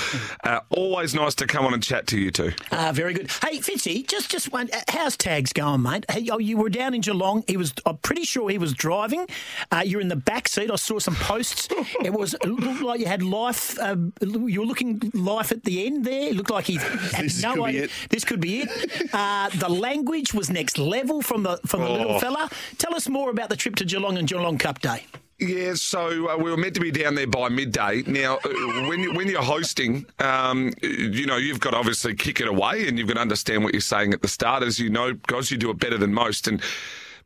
uh, always nice to come on and chat to you two. Ah, very good. Hey, Fitzy, just just one. uh, How's tags going, mate? Hey, oh, you were down in Geelong. He was. I'm pretty sure he was driving. Uh, you're in the back seat. I saw some posts. It was it looked like you had life. Uh, you were looking life at the end there. It looked like he had This no could be idea. it. This could be it. Uh, the language was next level from the from the little Oh. Fella. Tell us more about the trip to Geelong and Geelong Cup Day. Yeah, so uh, we were meant to be down there by midday. Now, uh, when when you're hosting, um, you know you've got to obviously kick it away, and you've got to understand what you're saying at the start, as you know, guys, you do it better than most, and.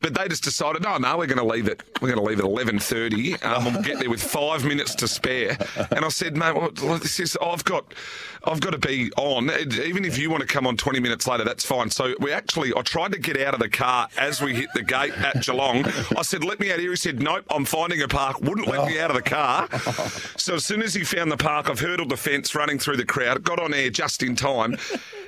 But they just decided, no, no, we're going to leave it. We're going to leave it eleven thirty. Um, we'll get there with five minutes to spare. And I said, mate, what, this is. I've got, I've got to be on. Even if you want to come on twenty minutes later, that's fine. So we actually, I tried to get out of the car as we hit the gate at Geelong. I said, let me out here. He said, nope, I'm finding a park. Wouldn't let me out of the car. So as soon as he found the park, I've hurdled the fence, running through the crowd, got on air just in time.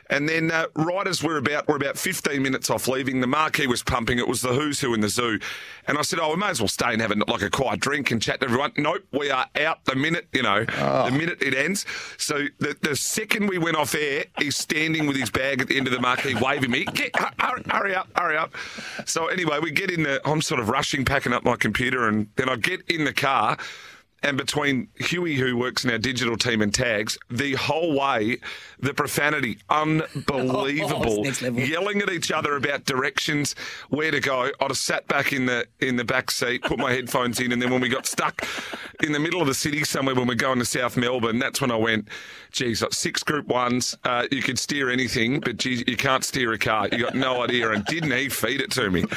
And then, uh, right as we're about we're about 15 minutes off leaving, the marquee was pumping. It was the Who's Who in the zoo, and I said, "Oh, we may as well stay and have a, like a quiet drink and chat to everyone." Nope, we are out the minute you know the ah. minute it ends. So the, the second we went off air, he's standing with his bag at the end of the marquee, waving me, Get, hurry, hurry up, hurry up. So anyway, we get in the. I'm sort of rushing, packing up my computer, and then I get in the car. And between Huey, who works in our digital team, and Tags, the whole way, the profanity, unbelievable. Oh, next. Yelling at each other about directions, where to go. I'd have sat back in the in the back seat, put my headphones in, and then when we got stuck in the middle of the city somewhere when we're going to South Melbourne, that's when I went, geez, like six group ones, uh, you could steer anything, but geez, you can't steer a car. You got no idea. And didn't he feed it to me?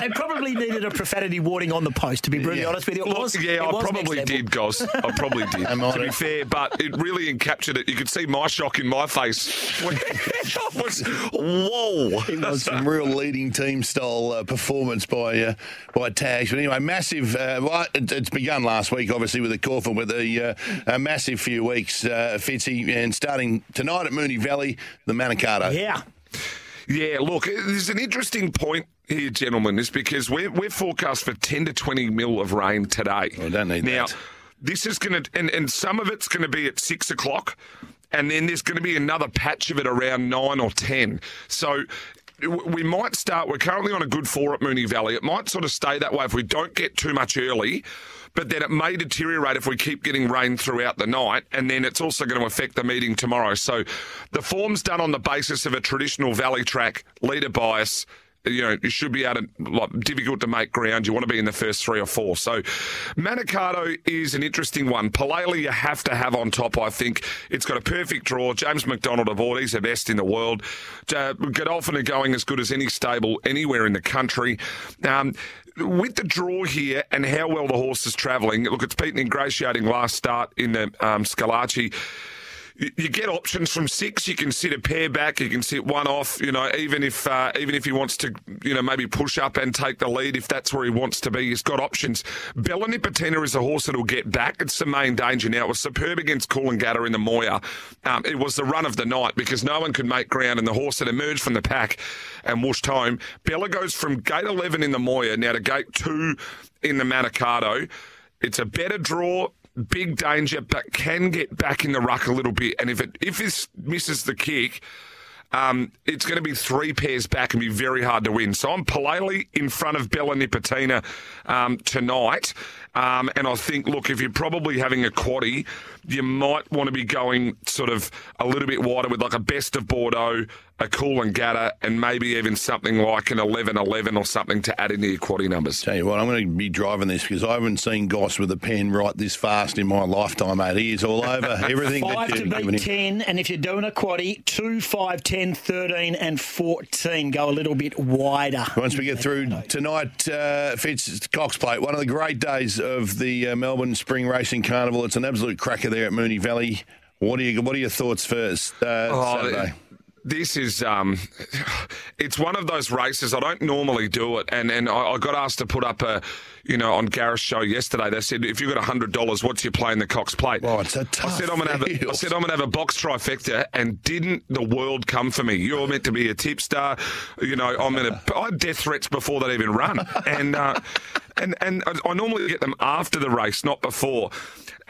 It probably needed a profanity warning on the post, to be brutally honest with you. It Look, was, yeah, it I was next probably did, Goss. I probably did. to be fair, but it really encaptured it. You could see my shock in my face. When I was, whoa! It was some real leading team style uh, performance by uh, by Tags. But anyway, massive. Uh, well, it, it's begun last week, obviously, with the Caulfield, with a, uh, a massive few weeks, uh, Fitzy, and starting tonight at Moonee Valley, the Manikato. Yeah. Yeah, look, there's an interesting point here, gentlemen, is because we're, we're forecast for 10 to 20 mil of rain today. I don't need now, that. this is going to, and, and some of it's going to be at six o'clock, and then there's going to be another patch of it around nine or 10. So, we might start. We're currently on a good four at Moonee Valley. It might sort of stay that way if we don't get too much early. But then it may deteriorate if we keep getting rain throughout the night, and then it's also going to affect the meeting tomorrow. So, the form's done on the basis of a traditional valley track leader bias you know, you should be able to, like, difficult to make ground. You want to be in the first three or four. So, Manikato is an interesting one. Palele, you have to have on top, I think. It's got a perfect draw. James McDonald aboard. He's the best in the world. Uh, Godolphin are going as good as any stable anywhere in the country. Um, with the draw here and how well the horse is travelling, look, it's beaten ingratiating last start in the um, Schillaci you get options from six. You can sit a pair back. You can sit one off. You know, even if uh, even if he wants to, you know, maybe push up and take the lead if that's where he wants to be. He's got options. Bella is a horse that'll get back. It's the main danger now. It was superb against Coolangatta in the Moir. Um, it was the run of the night because no one could make ground, and the horse that emerged from the pack and whooshed home. Bella goes from gate eleven in the Moir now to gate two in the Manikato. It's a better draw big danger, but can get back in the ruck a little bit. And if it if this misses the kick, um, it's going to be three pairs back and be very hard to win. So I'm Palele in front of Bella Nipotina um, tonight. Um, and I think, look, if you're probably having a quaddy, you might want to be going sort of a little bit wider with like a best of Bordeaux, a Coolangatta, and maybe even something like an 11-11 or something to add into your quaddy numbers. Tell you what, I'm going to be driving this because I haven't seen Goss with a pen write this fast in my lifetime, mate. He is all over everything Five that to you've beat him. 10, and if you're doing a quaddy, 2, 5, 10, 13, and 14. Go a little bit wider. Once we get through tonight, uh, Fitz Cox Plate, one of the great days of the uh, Melbourne Spring Racing Carnival. It's an absolute cracker there at Moonee Valley. What are you? What are your thoughts first? Uh, Oh, Saturday. This is um, it's one of those races. I don't normally do it, and and I, I got asked to put up a, you know, on Gareth's show yesterday. They said if you've got hundred dollars, what's your play in the Cox Plate? Oh, it's a I tough said I'm gonna have a, I said I'm gonna have a box trifecta, and didn't the world come for me? You're meant to be a tipster, you know. I'm gonna. I had death threats before they even run, and uh, and and I normally get them after the race, not before.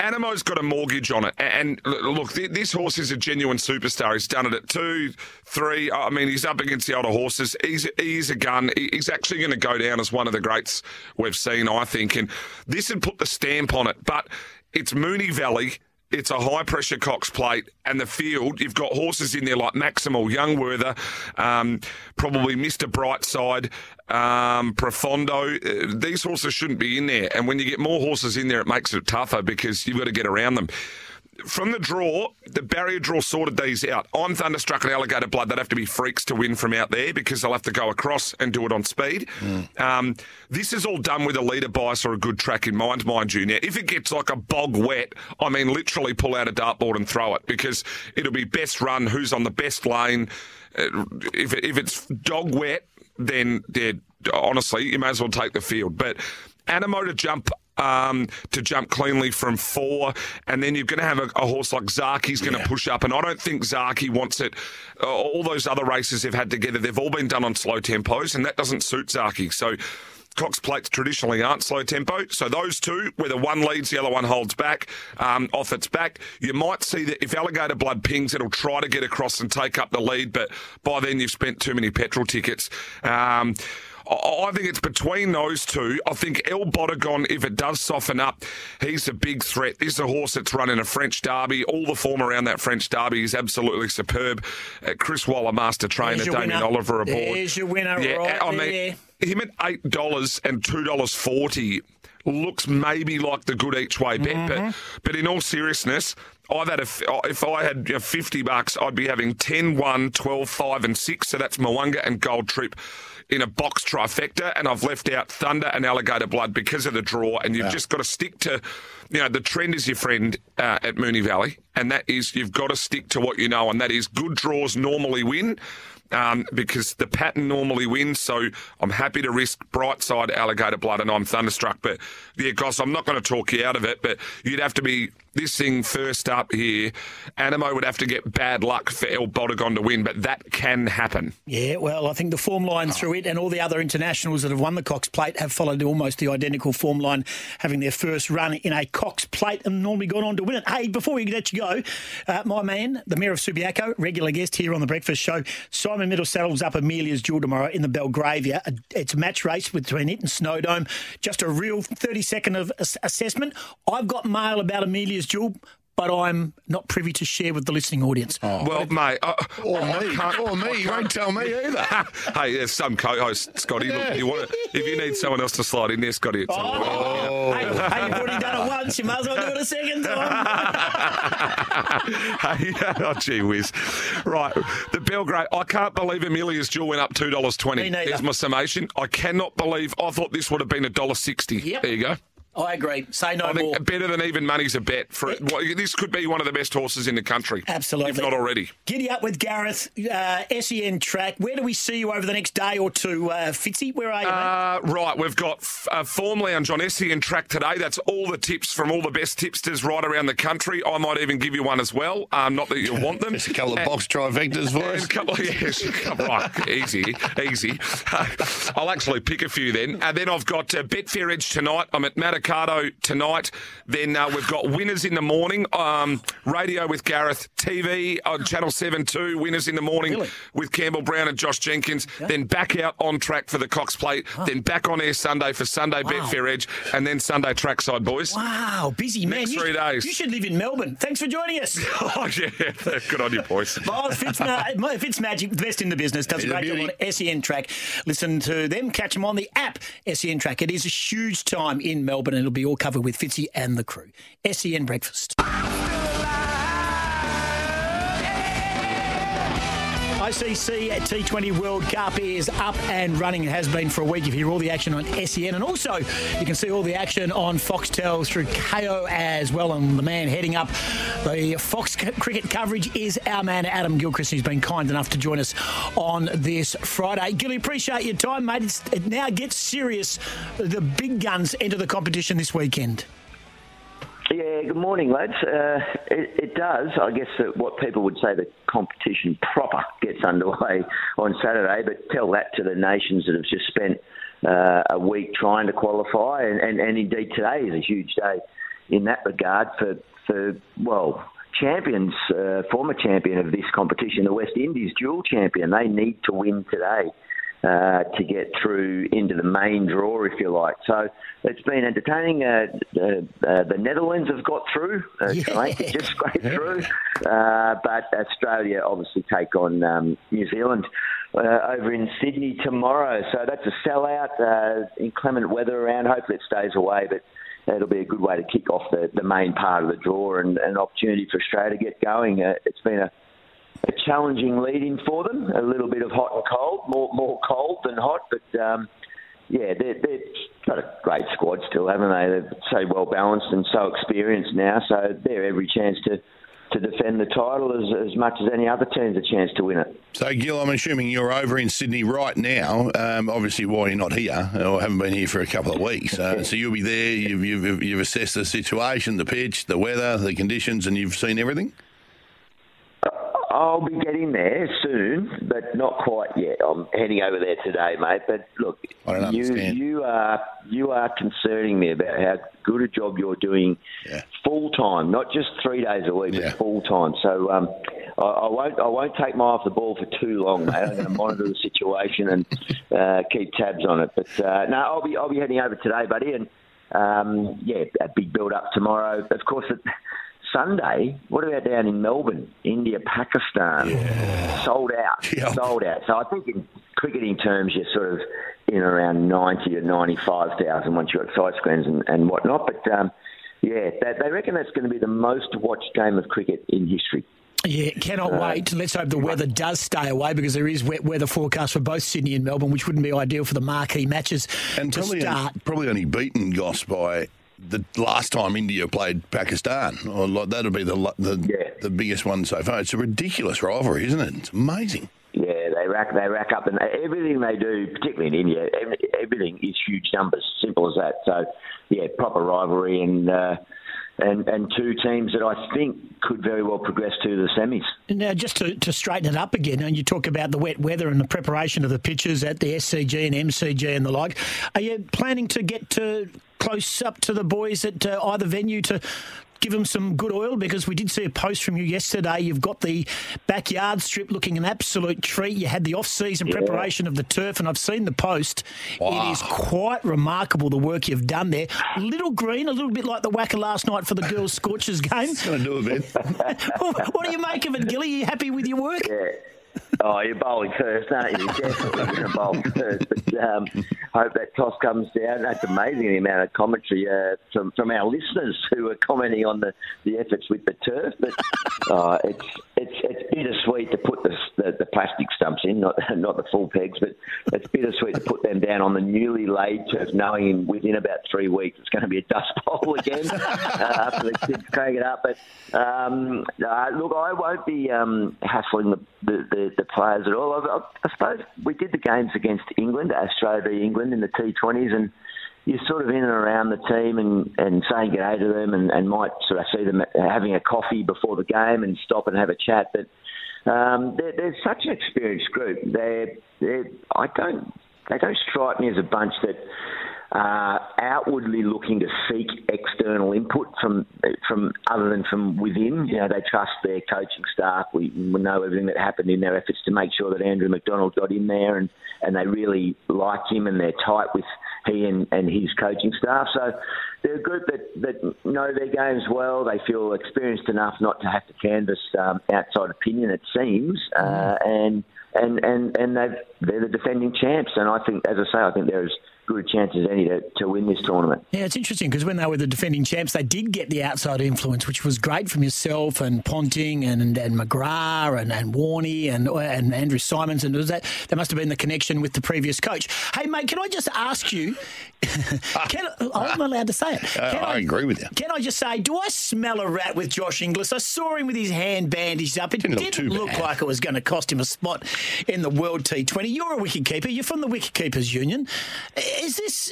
Anamoe's got a mortgage on it, and and look, this horse is a genuine superstar. He's done it at two, three. I mean, he's up against the older horses. He's he's a gun. He's actually going to go down as one of the greats we've seen, I think. And this had put the stamp on it, but it's Moonee Valley. It's a high pressure Cox plate, and the field, you've got horses in there like Maximal, Young Werther, um, probably Mr. Brightside, um, Profondo. Uh, these horses shouldn't be in there. And when you get more horses in there, it makes it tougher because you've got to get around them. From the draw, the barrier draw sorted these out. I'm thunderstruck at Alligator Blood. They'd have to be freaks to win from out there because they'll have to go across and do it on speed. Um, this is all done with a leader bias or a good track in mind, mind you. Now, if it gets like a bog wet, I mean, literally pull out a dartboard and throw it because it'll be best run, who's on the best lane. Uh, if, if it's dog wet, then honestly, you may as well take the field. But Anamoe to jump um, to jump cleanly from four, and then you're going to have a, a horse like Zaaki's going to push up, and I don't think Zaaki wants it. Uh, all those other races they've had together, they've all been done on slow tempos, and that doesn't suit Zaaki. So. Cox plates traditionally aren't slow tempo, so those two, whether one leads, the other one holds back, um, off its back. You might see that if Alligator Blood pings, it'll try to get across and take up the lead, but by then you've spent too many petrol tickets. Um, I I think it's between those two. I think El Bodegon, if it does soften up, he's a big threat. This is a horse that's running a French Derby. All the form around that French Derby is absolutely superb. Uh, Chris Waller, master trainer, Damien winner. Oliver aboard. There's your winner yeah, right I there. mean, him at eight dollars and two dollars forty looks maybe like the good each way bet, Mm-hmm. but but in all seriousness. I've had a, f- if I had you know, 50 bucks, I'd be having 10, 1, 12, 5, and 6. So that's Mo'unga and Gold Trip in a box trifecta. And I've left out Thunder and Alligator Blood because of the draw. And you've just got to stick to, you know, the trend is your friend uh, at Moonee Valley. And that is you've got to stick to what you know. And that is good draws normally win um, because the pattern normally wins. So I'm happy to risk Brightside, Alligator Blood, and I'm thunderstruck. But yeah, Goss, I'm not going to talk you out of it, but you'd have to be this thing first up here, Anamoe would have to get bad luck for El Bodegon to win, but that can happen. Yeah, well, I think the form line through it and all the other internationals that have won the Cox Plate have followed almost the identical form line, having their first run in a Cox Plate and normally gone on to win it. Hey, before we let you go, uh, my man, the Mayor of Subiaco, regular guest here on the Breakfast Show, Simon Middle saddles up Amelia's Jewel tomorrow in the Belgravia. It's a match race between it and Snowdome. Just a real 30 second of assessment. I've got mail about Amelia's Jewel. But I'm not privy to share with the listening audience. Well, mate, uh, Or I me. can't- Or me. You won't tell me either. hey, there's some co-host, Scotty. Look, you want to, if you need someone else to slide in there, Scotty. It's Oh, hey, hey, you've already done it once. You might as well do it a second time. hey, oh, gee whiz. Right, the Belgrade. I can't believe Amelia's Jewel went up two dollars twenty. Me neither. There's my summation. I cannot believe. I thought this would have been a dollar sixty. Yep. There you go. I agree. Say no I think more. better than even money's a bet for it. Well, this could be one of the best horses in the country. Absolutely. if not already. Giddy up with Gareth, uh, SEN track. Where do we see you over the next day or two, uh, Fitzy? Where are you, mate? Uh, right, we've got f- uh, Form Lounge on SEN track today. That's all the tips from all the best tipsters right around the country. I might even give you one as well. Um, not that you want them. Just a couple of And- box trifectas for us. a couple of, yes, come on, easy, easy. I'll actually pick a few then. And then I've got uh, Betfair Edge tonight. I'm at Manikato tonight. Then uh, we've got winners in the morning. Um, radio with Gareth. TV on Channel 7 2. Winners in the morning Really? with Campbell Brown and Josh Jenkins. Then back out on track for the Cox Plate. Then back on air Sunday for Sunday Betfair Edge. And then Sunday trackside, boys. Wow, busy man. Next you, three days. You should live in Melbourne. Thanks for joining us. oh, yeah. Good on you, boys. Miles Fitzma- Fitzmagic, the best in the business, does a great job on SEN Track. Listen to them, catch them on the app SEN Track. It is a huge time in Melbourne, it'll be all covered with Fitzy and the crew. SEN Breakfast. ICC T20 World Cup is up and running. It has been for a week. You hear all the action on SEN, and also you can see all the action on Foxtel through KO as well. And the man heading up the Fox cricket coverage is our man Adam Gilchrist, who's been kind enough to join us on this Friday. Gilly, appreciate your time, mate. It's, it now gets serious. The big guns enter the competition this weekend. Yeah, good morning, lads. Uh, it, it does. I guess that what people would say the competition proper gets underway on Saturday, but tell that to the nations that have just spent uh, a week trying to qualify, and, and, and indeed today is a huge day in that regard for, for well, champions, uh, former champion of this competition, the West Indies dual champion. They need to win today uh, to get through into the main draw, if you like. So it's been entertaining. Uh, uh, uh, the Netherlands have got through. Uh, Jamaica just scraped through. Uh, but Australia obviously take on um, New Zealand uh, over in Sydney tomorrow. So that's a sellout. Uh, inclement weather around. Hopefully it stays away, but it'll be a good way to kick off the, the main part of the draw and an opportunity for Australia to get going. Uh, it's been a a challenging lead in for them. A little bit of hot and cold, more more cold than hot, but um, yeah, they're, they've got a great squad still, haven't they? They're so well balanced and so experienced now, so they're every chance to. To defend the title as, as much as any other team's a chance to win it. So, Gil, I'm assuming you're over in Sydney right now. Um, obviously, why you're not here or haven't been here for a couple of weeks. Uh, so you'll be there. You've, you've, you've assessed the situation, the pitch, the weather, the conditions, and you've seen everything. I'll be getting there soon, but not quite yet. I'm heading over there today, mate. But look, you understand. you are you are concerning me about how good a job you're doing yeah. full time, not just three days a week, but full time. So um, I, I won't I won't take my eye off the ball for too long, mate. I'm going to monitor the situation and uh, keep tabs on it. But uh, no, I'll be I'll be heading over today, buddy, and um, yeah, a big build up tomorrow. Of course. It, Sunday, what about down in Melbourne, India, Pakistan? Sold out, sold out. So I think in cricketing terms, you're sort of in around 90 to 95,000 once you've got side screens and, and whatnot. But um, yeah, they, they reckon that's going to be the most watched game of cricket in history. Yeah, cannot wait. Let's hope the weather does stay away because there is wet weather forecast for both Sydney and Melbourne, which wouldn't be ideal for the marquee matches And to probably, start. probably only beaten Goss by the last time India played Pakistan. Or like, that'll be the, the, the biggest one so far. It's a ridiculous rivalry, isn't it? It's amazing. Yeah, they rack they rack up, and everything they do, particularly in India, everything is huge numbers. Simple as that. So, yeah, proper rivalry, and uh, and, and two teams that I think could very well progress to the semis. Now, just to, to straighten it up again, and you talk about the wet weather and the preparation of the pitches at the SCG and MCG and the like. Are you planning to get to close up to the boys at uh, either venue to give them some good oil because we did see a post from you yesterday. You've got the backyard strip looking an absolute treat. You had the off-season Yeah. preparation of the turf, and I've seen the post. Wow. It is quite remarkable the work you've done there. Little green, a little bit like the whacker last night for the girls' Scorchers game. It's going to do a bit. what do you make of it, Gilly? Are you happy with your work? Yeah. Oh, you're bowling first, aren't you? Definitely going to bowl first. But um, hope that toss comes down. That's amazing the amount of commentary uh, from from our listeners who are commenting on the, the efforts with the turf. But uh, it's it's it's bittersweet to put the, the the plastic stumps in, not not the full pegs, but it's bittersweet to put them down on the newly laid turf, knowing within about three weeks it's going to be a dust bowl again uh, after the kids crank it up. But um, uh, look, I won't be um, hassling the, the, the, players at all. I, I, I suppose we did the games against England, Australia v England in the T20s, and you're sort of in and around the team and, and saying good day to them and, and might sort of see them having a coffee before the game and stop and have a chat. But um, they're, they're such an experienced group. They're, I don't, they don't strike me as a bunch that uh, outwardly looking to seek external input from from other than from within. You know, they trust their coaching staff. We, we know everything that happened in their efforts to make sure that Andrew McDonald got in there, and, and they really like him, and they're tight with he and, and his coaching staff. So they're a group that, that know their games well. They feel experienced enough not to have to canvass um, outside opinion, it seems, uh, and and and and they've, they're the defending champs. And I think, as I say, I think they're as good a chance as any to, to win this tournament. Yeah, it's interesting because when they were the defending champs, they did get the outside influence, which was great from yourself and Ponting and and McGrath and, and Warney and and Andrew Symonds and was that there must have been the connection with the previous coach. Hey mate, can I just ask you? can, I'm allowed to say it. Uh, Can I agree with you. Can I just say, do I smell a rat with Josh Inglis? I saw him with his hand bandaged up. It Didn't didn't, look too look like it was going to cost him a spot in the World T20. You're a wicket keeper. You're from the Wicket Keepers Union. Is this?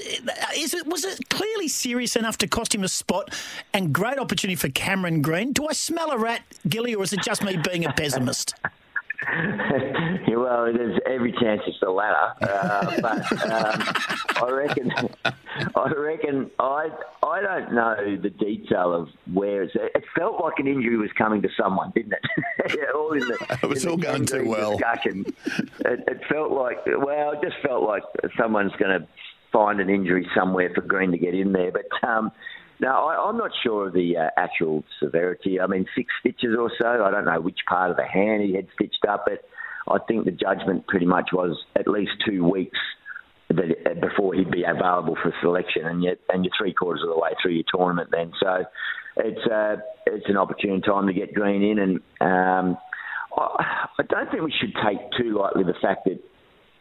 Is it? Was it clearly serious enough to cost him a spot? And great opportunity for Cameron Green. Do I smell a rat, Gilly, or is it just me being a pessimist? Yeah, well, there's every chance it's the latter, uh, but um, I reckon, I reckon, I I don't know the detail of where it's. It felt like an injury was coming to someone, didn't it? all in the, It was in all the going too well. Discussion. It, it felt like, well, it just felt like someone's going to find an injury somewhere for Green to get in there, but. Um, I, I'm not sure of the uh, actual severity. I mean, six stitches or so. I don't know which part of the hand he had stitched up, but I think the judgment pretty much was at least two weeks that, uh, before he'd be available for selection, and yet and you're three quarters of the way through your tournament then. So it's uh, it's an opportune time to get Green in, and um, I don't think we should take too lightly the fact that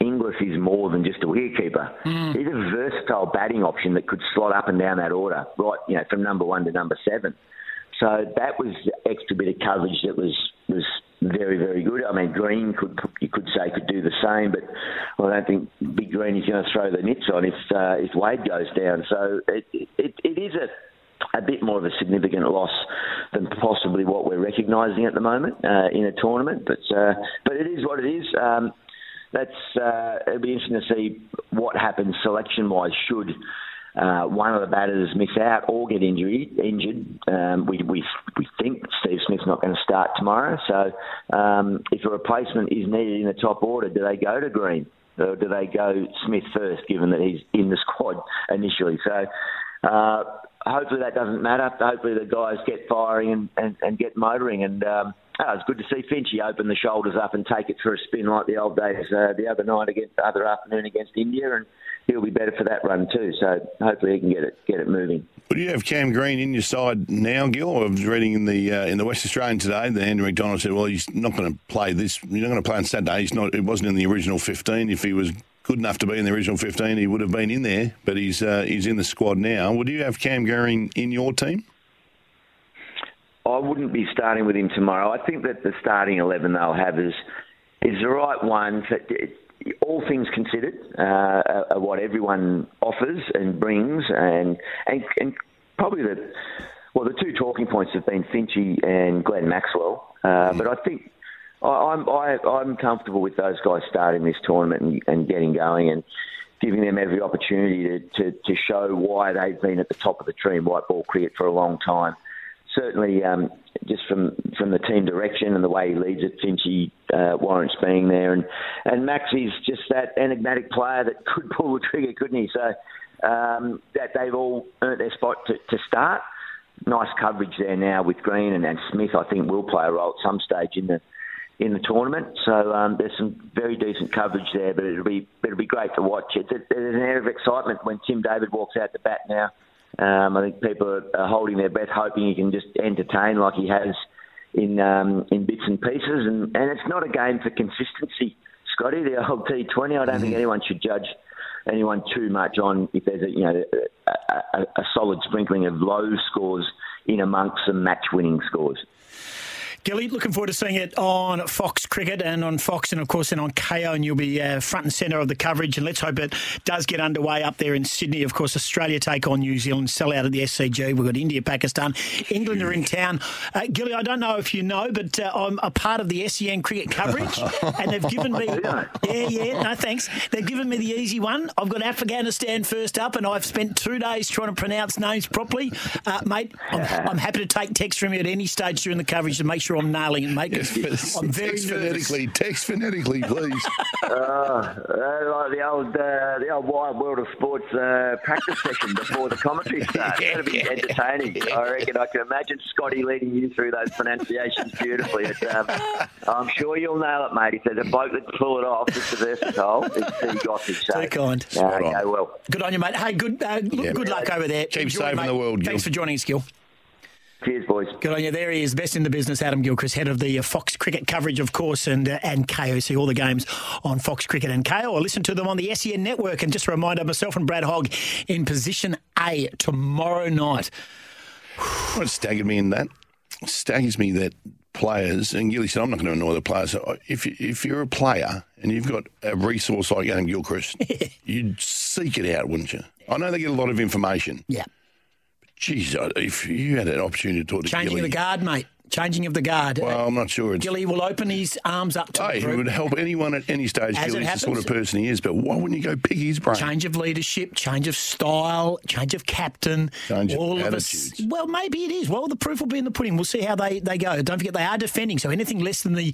Inglis is more than just a wicketkeeper. He's a versatile batting option that could slot up and down that order, right? You know, from number one to number seven. So that was the extra bit of coverage that was was very very good. I mean, Green could you could say could do the same, but I don't think Big Green is going to throw the nits on if uh, if Wade goes down. So it it, it is a a bit more of a significant loss than possibly what we're recognising at the moment uh, in a tournament. But uh, but it is what it is. Um, that's uh, it'll be interesting to see what happens selection wise. Should uh, one of the batters miss out or get injury, injured, um, we, we we think Steve Smith's not going to start tomorrow. So um, if a replacement is needed in the top order, do they go to Green? Or do they go Smith first, given that he's in the squad initially? So uh, hopefully that doesn't matter. Hopefully the guys get firing and, and, and get motoring. And um, oh, it's good to see Finchy open the shoulders up and take it for a spin like the old days uh, the other night against the other afternoon against India, and he'll be better for that run too. So hopefully he can get it get it moving. Would you have Cam Green in your side now, Gil? I was reading in the uh, in the West Australian today that Andrew McDonald said, "Well, he's not going to play this. He's not going to play on Saturday. He's not. It wasn't in the original 15. If he was good enough to be in the original 15, he would have been in there. But he's uh, he's in the squad now. Would you have Cam Green in your team? I wouldn't be starting with him tomorrow. I think that the starting eleven they'll have is is the right one. For, all things considered, uh, are- what everyone offers and brings, and and, and probably the well, the two talking points have been Finchy and Glenn Maxwell. Uh, But I think I, I'm I, I'm comfortable with those guys starting this tournament and, and getting going and giving them every opportunity to, to, to show why they've been at the top of the tree in white ball cricket for a long time. Certainly, um, just from from the team direction and the way he leads it, Finchy uh, warrants being there, and and Max is just that enigmatic player that could pull the trigger, couldn't he? So um, that they've all earned their spot to, to start. Nice coverage there now with Green and, and Smith. I think will play a role at some stage in the in the tournament. So um, there's some very decent coverage there, but it'll be it'll be great to watch. It's a, there's an air of excitement when Tim David walks out the bat now. Um, I think people are, holding their breath, hoping he can just entertain like he has in um, in bits and pieces. And, and it's not a game for consistency, Scotty. The old T20. I don't think anyone should judge anyone too much on if there's a you know a, a, a solid sprinkling of low scores in amongst some match-winning scores. Gilly, looking forward to seeing it on Fox Cricket and on Fox and, of course, and on KO, and you'll be uh, front and centre of the coverage. And let's hope it does get underway up there in Sydney. Of course, Australia take on New Zealand, sell out at the SCG. We've got India, Pakistan. England are in town. Uh, Gilly, I don't know if you know, but uh, I'm a part of the SEN cricket coverage, and they've given me. Yeah, yeah, no thanks. They've given me the easy one. I've got Afghanistan first up, and I've spent two days trying to pronounce names properly. Uh, mate, I'm, I'm happy to take text from you at any stage during the coverage to make sure I'm nailing it, mate. 'cause I'm very text nervous. phonetically. Text phonetically, please. uh, uh, like the old, uh, the old wild world of sports uh, practice session before the commentary starts. It's going to be entertaining. I reckon. I can imagine Scotty leading you through those pronunciations beautifully. But, um, I'm sure you'll nail it, mate. If there's a bloke that can pull it off, it's a versatile. It's T. Gossage. So, Too kind. Uh, go well. Good on you, mate. Hey, good uh, look, good luck over there. Keep Enjoy, saving mate. the world, Gil. Thanks for joining us, Gil. Cheers, boys. Good on you. There he is, best in the business, Adam Gilchrist, head of the uh, Fox Cricket coverage, of course, and uh, and KO. See all the games on Fox Cricket and KO, or listen to them on the SEN network. And just a reminder, myself and Brad Hogg in position A tomorrow night. What staggered me in that staggers me that players and Gilly said I'm not going to annoy the players. If you- if you're a player and you've got a resource like Adam Gilchrist, you'd seek it out, wouldn't you? I know they get a lot of information. Yeah. Geez, if you had an opportunity to talk to Changing Gilly, of the guard, mate. Changing of the guard. well, I'm not sure. It's, Gilly will open his arms up to hey, the it would help anyone at any stage. As Gilly's the sort of person he is. But why wouldn't you go pick his brain? Change of leadership, change of style, change of captain. Change of all of us. attitudes. Well, maybe it is. Well, the proof will be in the pudding. We'll see how they, they go. Don't forget they are defending, so anything less than the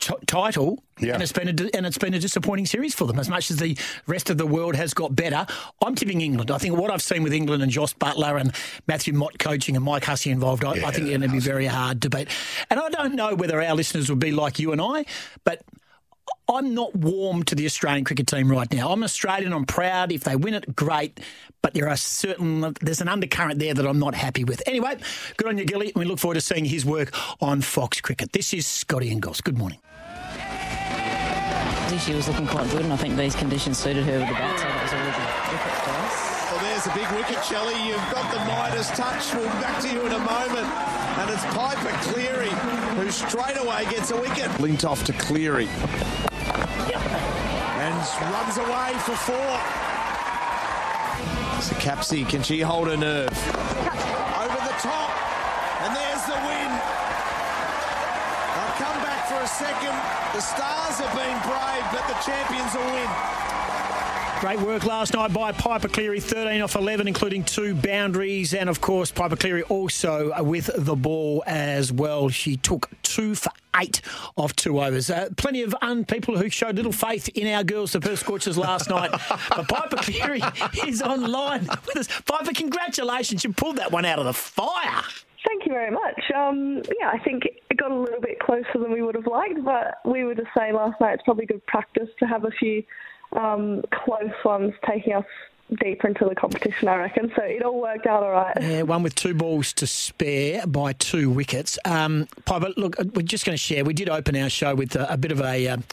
t- title, Yeah. and it's been a and it's been a disappointing series for them. As much as the rest of the world has got better, I'm tipping England. I think what I've seen with England and Jos Buttler and Matthew Mott coaching and Mike Hussey involved, I, I think they're going to be very hard to beat. And I don't know whether our listeners would be like you and I, but. I'm not warm to the Australian cricket team right now. I'm Australian. I'm proud. If they win it, great. But there are certain there's an undercurrent there that I'm not happy with. Anyway, good on you, Gilly. We look forward to seeing his work on Fox Cricket. This is Scotty and Goss. Good morning. She was looking quite good, and I think these conditions suited her with the bat, so that was a really good wicket for us. Well, there's a big wicket, Shelley. You've got the Midas touch. We'll be back to you in a moment. And it's Piepa Cleary who straight away gets a wicket. Linked off to Cleary. And runs away for four. So Capsey, can she hold her nerve? Over the top. And there's the win. I'll come back for a second. The Stars have been brave, but the champions will win. Great work last night by Piepa Cleary, 13 off 11, including two boundaries. And of course, Piepa Cleary also with the ball as well. She took two for eight off two overs. Uh, plenty of un- people who showed little faith in our girls, the Perth Scorchers, last night. But Piepa Cleary is online with us. Piepa, congratulations. You pulled that one out of the fire. Thank you very much. Um, yeah, I think it got a little bit closer than we would have liked, but we were just saying last night it's probably good practice to have a few um, close ones taking us deeper into the competition, I reckon. So it all worked out all right. Yeah, one with two balls to spare by two wickets. Um, Piepa, look, we're just going to share. We did open our show with a, a bit of a, um,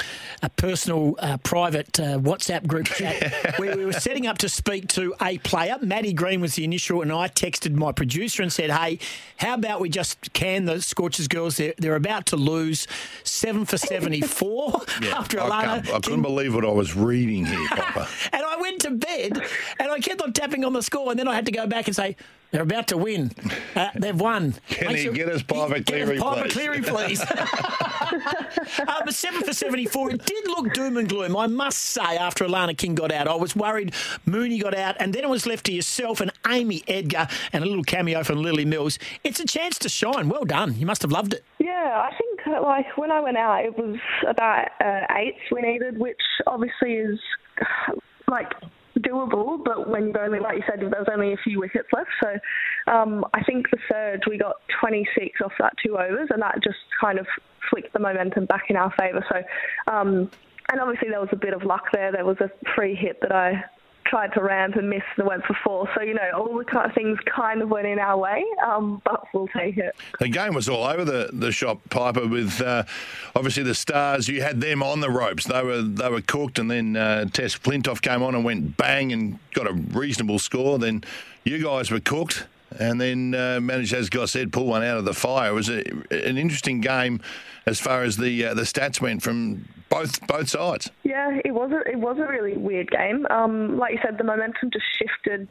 a personal, uh, private uh, WhatsApp group chat where we were setting up to speak to a player. Maddie Green was the initial, and I texted my producer and said, "Hey, how about we just can the Scorchers girls? They're, they're about to lose seven for seventy-four after I, Alana." can't- I couldn't believe what I was reading here, Papa. And I went to bed and I kept on tapping on the score, and then I had to go back and say, They're about to win. Uh, they've won. Can Makes he it- get us Piepa Get us Cleary, Piepa please? Cleary, please. uh, but seven for seventy-four. It did look doom and gloom, I must say. After Alana King got out, I was worried Mooney got out, and then it was left to yourself and Amy Edgar, and a little cameo from Lily Mills. It's a chance to shine. Well done. You must have loved it. Yeah, I think uh, like when I went out, it was about uh, eights we needed, which obviously is like doable. But when you've only, like you said, there's only a few wickets left. So um, I think the surge we got 26 off that two overs, and that just kind of flicked the momentum back in our favour. So um, and obviously there was a bit of luck there. There was a free hit that I tried to ramp and missed and went for four. So you know all the kind of things kind of went in our way, um, but we'll take it. The game was all over the, the shop, Piepa. With uh, obviously the Stars, you had them on the ropes. They were they were cooked, and then uh, Tess Flintoff came on and went bang and got a reasonable score. Then you guys were cooked, and then uh, managed, as Goss said, pull one out of the fire. It was a, an interesting game as far as the uh, the stats went from both both sides. Yeah, it was a it was a really weird game. Um, like you said, the momentum just shifted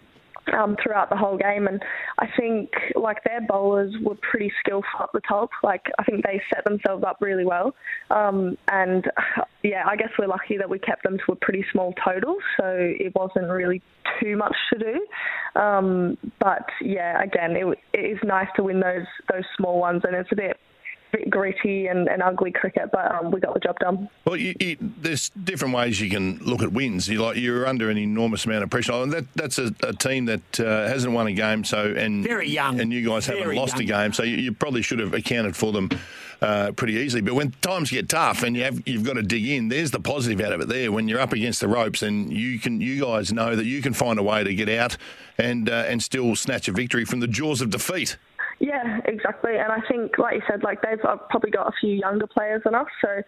um, throughout the whole game, and I think like their bowlers were pretty skillful up the top. Like I think they set themselves up really well, um, and yeah, I guess we're lucky that we kept them to a pretty small total, so it wasn't really too much to do. Um, but yeah, again, it, it is nice to win those those small ones, and it's a bit gritty and, and ugly cricket, but um, we got the job done. Well, you, you, there's different ways you can look at wins. You like you're under an enormous amount of pressure. And that that's a, a team that uh, hasn't won a game, so and Very young. and you guys haven't Very lost a game, so you, you probably should have accounted for them. Uh, pretty easily, but when times get tough and you have you've got to dig in, there's the positive out of it. There, when you're up against the ropes, and you can you guys know that you can find a way to get out and uh, and still snatch a victory from the jaws of defeat. Yeah, exactly. And I think, like you said, like they've uh, probably got a few younger players than us. So,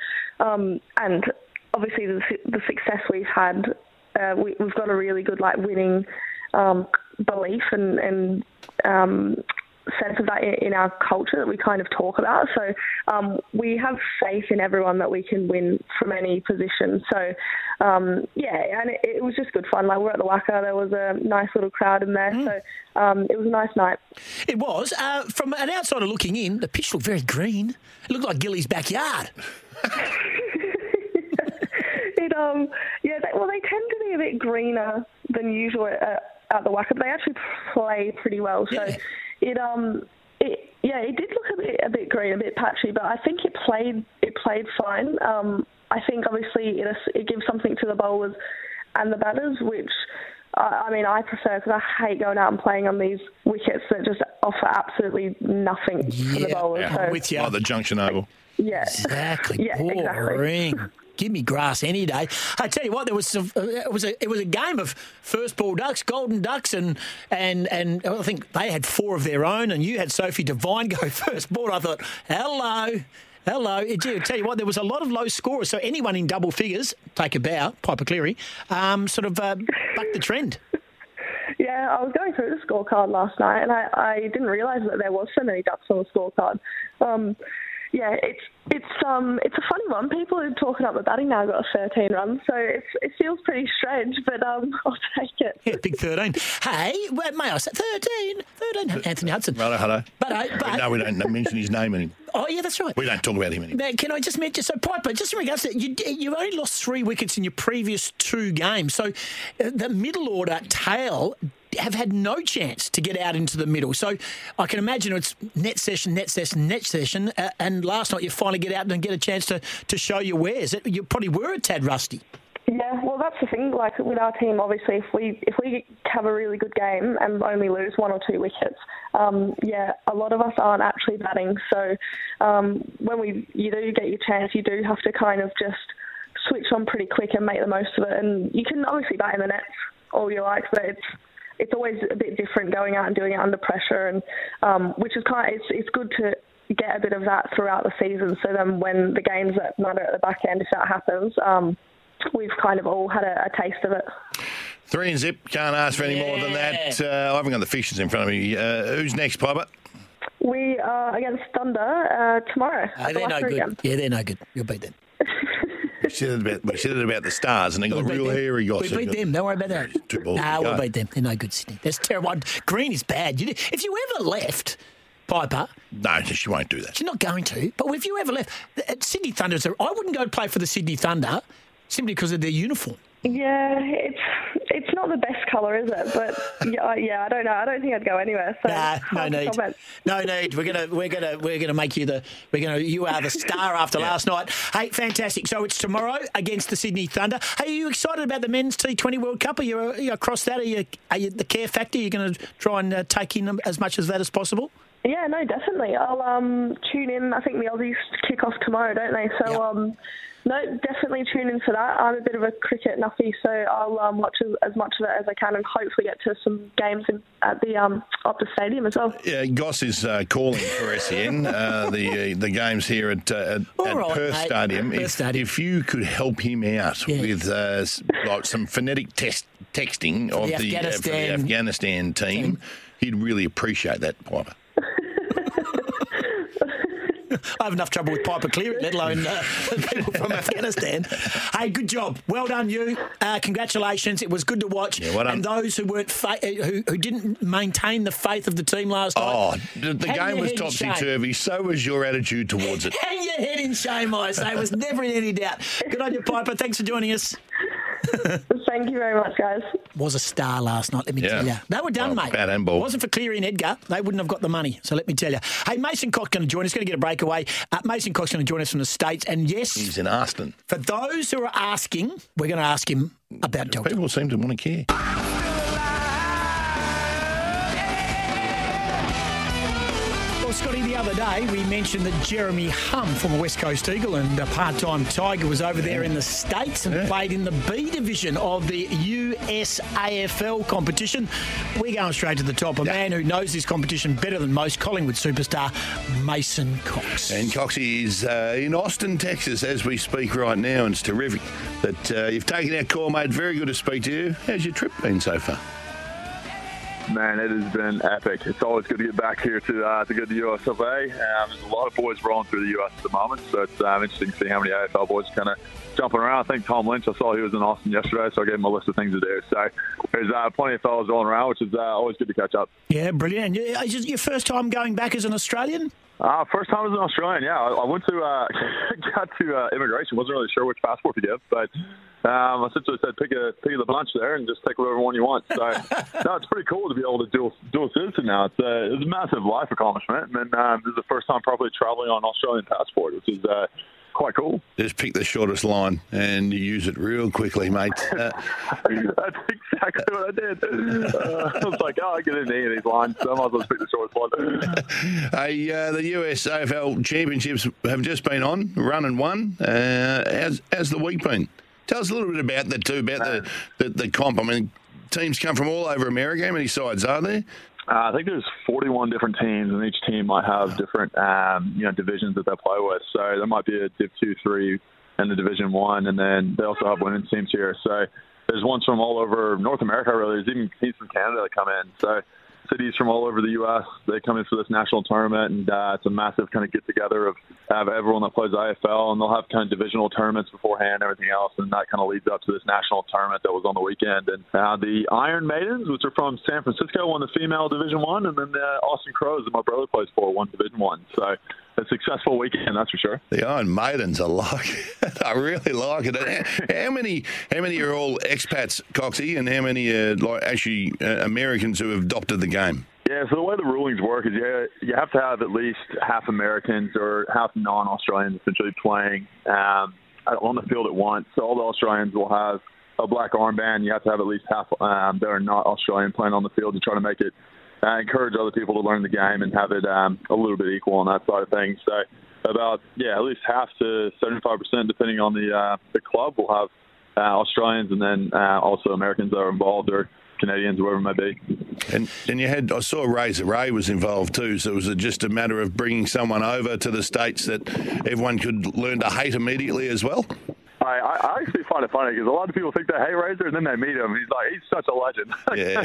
um, and obviously the, the success we've had, uh, we, we've got a really good like winning um, belief and, and um, sense of that in, in our culture that we kind of talk about. So um, we have faith in everyone that we can win from any position. So um, yeah, and it, it was just good fun. Like we're at the WACA, there was a nice little crowd in there. So um, it was a nice night. It was. Uh, from an outsider looking in, the pitch looked very green. It looked like Gilly's backyard. It um yeah they, well they tend to be a bit greener than usual at, at the WACA, but they actually play pretty well. So it um it yeah it did look a bit a bit green, a bit patchy, but I think it played it played fine. Um, I think obviously it it gives something to the bowlers and the batters, which. I I mean, I prefer because I hate going out and playing on these wickets that just offer absolutely nothing for the bowlers. so, Like the Junction Oval. Yeah, Exactly. Yeah, exactly. Give me grass any day. I tell you what, there was some, uh, it was a it was a game of first ball ducks, golden ducks, and and and I think they had four of their own, and you had Sophie Devine go first ball. I thought, hello. Hello. I tell you what, there was a lot of low scorers. So anyone in double figures, take a bow, Piepa Cleary, um, sort of uh, bucked the trend. Yeah, I was going through the scorecard last night, and I, I didn't realise that there was so many ducks on the scorecard. Um, yeah, it's it's um it's a funny one. People are talking up the batting now got a 13 runs, so it's, it feels pretty strange, but um I'll take it. Yeah, big 13. Hey, well, may I say 13? 13. Anthony Hudson. Hello, hello. But, uh, but no, we don't mention his name anymore. Oh, yeah, that's right. We don't talk about him anymore. Now, can I just mention, so Piepa, just in regards to you, you've only lost three wickets in your previous two games. So uh, the middle order tail have had no chance to get out into the middle. So I can imagine it's net session, net session, net session. Uh, and last night you finally get out and get a chance to, to show your wares. You probably were a tad rusty. Yeah, well, that's the thing. Like with our team, obviously, if we if we have a really good game and only lose one or two wickets, um, yeah, a lot of us aren't actually batting. So um, when we you do get your chance, you do have to kind of just switch on pretty quick and make the most of it. And you can obviously bat in the nets all you like, but it's it's always a bit different going out and doing it under pressure, and um, which is kind of it's it's good to get a bit of that throughout the season. So then when the games that matter at the back end, if that happens. Um, We've kind of all had a, a taste of it. Three and zip. Can't ask for any more than that. Uh, I haven't got the fixtures in front of me. Uh, who's next, Piepa? We are against Thunder uh, tomorrow. Uh, they're no good. again. Yeah, they're no good. You'll beat them. We said it about, we said about the stars, and they got We real them. hairy We gossip. beat them. Don't worry about that. Two balls Nah, we'll beat them. They're no good, Sydney. That's terrible. Green is bad. You, if you ever left, Piepa, No, she won't do that. she's not going to. But if you ever left, uh, Sydney Thunder, I wouldn't go to play for the Sydney Thunder simply because of their uniform. Yeah, it's it's not the best colour, is it? But yeah, I- yeah, I don't know. I don't think I'd go anywhere. So Nah, no need. comment. No need. We're gonna we're gonna we're gonna make you the we're gonna you are the star after last night. Hey, fantastic. So it's tomorrow against the Sydney Thunder. Hey, are you excited about the men's T20 World Cup? Are you, are you across that? Are you, are you the care factor? You're going to try and uh, take in as much as that as possible. Yeah, no, definitely. I'll um tune in. I think the Aussies kick off tomorrow, don't they? So um, no, definitely tune in for that. I'm a bit of a cricket nuffy, so I'll um, watch as, as much of it as I can, and hopefully get to some games in, at the um Optus Stadium as well. Yeah, Goss is uh, calling for SEN uh, the uh, the games here at, uh, at, at right, Perth mate. Stadium. Perth If, Stadium. if you could help him out with uh, like some phonetic test texting For of the the, uh, for the Afghanistan Afghanistan team, he'd really appreciate that, Piepa. I have enough trouble with Piepa Cleary, let alone uh, people from Afghanistan. Hey, good job. Well done, you. Uh, congratulations. It was good to watch. well done. And those who weren't fa- uh, who, who didn't maintain the faith of the team last Oh, night. the, the game was topsy turvy. So was your attitude towards it. Hang your head in shame, I say. It was never in any doubt. Good on you, Piepa. Thanks for joining us. Thank you very much, guys. Was a star last night, let me Yeah. tell you. They were done, Well, mate. bad handball. Wasn't for Cleary and Edgar, they wouldn't have got the money. So let me tell you. Hey, Mason Cox going to join us. Going to get a breakaway. Uh, Mason Cox going to join us from the States. And yes, He's in Aston. for those who are asking, we're going to ask him about Delta. People seem to want to care. Well, Scotty, the other day we mentioned that Jeremy Hum, former West Coast Eagle and a part-time Tiger, was over there in the States and played in the B division of the USAFL competition. We're going straight to the top. A man who knows this competition better than most, Collingwood superstar Mason Cox. And Coxie is uh, in Austin, Texas, as we speak right now, and it's terrific that uh, you've taken our call, mate. Very good to speak to you. How's your trip been so far? Man, it has been epic. It's always good to get back here to uh, to go to the US of A. Um, there's a lot of boys rolling through the US at the moment, so it's um, interesting to see how many AFL boys kind of jumping around. I think Tom Lynch, I saw he was in Austin yesterday, so I gave him a list of things to do. So there's uh, plenty of fellas rolling around, which is uh, always good to catch up. Yeah, brilliant. Is it your first time going back as an Australian? Uh, first time as an Australian, yeah. I, I went to uh, got to uh, immigration. wasn't really sure which passport to give, but um, I essentially said pick a pick of the bunch there and just take whatever one you want. So no, it's pretty cool to be able to dual dual citizen now. It's a, it's a massive life accomplishment, and um, this is the first time properly traveling on an Australian passport, which is uh, quite cool. Just pick the shortest line and you use it real quickly, mate. Uh, That's exactly what I did. Uh, I was like, oh, I get into any of these lines, so I might as well pick the shortest one. hey, uh, the US AFL Championships have just been on, run and won. Uh, how's, how's the week been? Tell us a little bit about the two, about the, the, the comp. I mean, teams come from all over America. How many sides are there? Uh, I think there's 41 different teams, and each team might have different, um, you know, divisions that they play with. So there might be a Div two, three, and the Division one, and then they also have women's teams here. So there's ones from all over North America. Really, there's even teams from Canada that come in. So cities from all over the U.S. they come in for this national tournament, and uh, it's a massive kind of get together of have everyone that plays AFL, and they'll have kind of divisional tournaments beforehand, and everything else, and that kind of leads up to this national tournament that was on the weekend. And uh, the Iron Maidens, which are from San Francisco, won the female Division One, and then the Austin Crows, that my brother plays for, won Division One. So a successful weekend, that's for sure. The Iron Maidens, I like it. I really like it. How, many? How many are all expats, Coxie, and how many are like actually uh, Americans who have adopted the game? Yeah, so the way the rulings work is you, you have to have at least half Americans or half non-Australians essentially playing um, on the field at once. So all the Australians will have a black armband. You have to have at least half um, that are not Australian playing on the field to try to make it uh, encourage other people to learn the game and have it um, a little bit equal on that side of things. So about yeah, at least half to seventy-five percent, depending on the uh, the club, will have uh, Australians and then uh, also Americans that are involved or Canadians, whoever it might be. And and you had I saw Razor Ray was involved too. So was it just a matter of bringing someone over to the states that everyone could learn to hate immediately as well? I, I I actually find it funny because a lot of people think they hate Razor and then they meet him. He's like, he's such a legend. Yeah.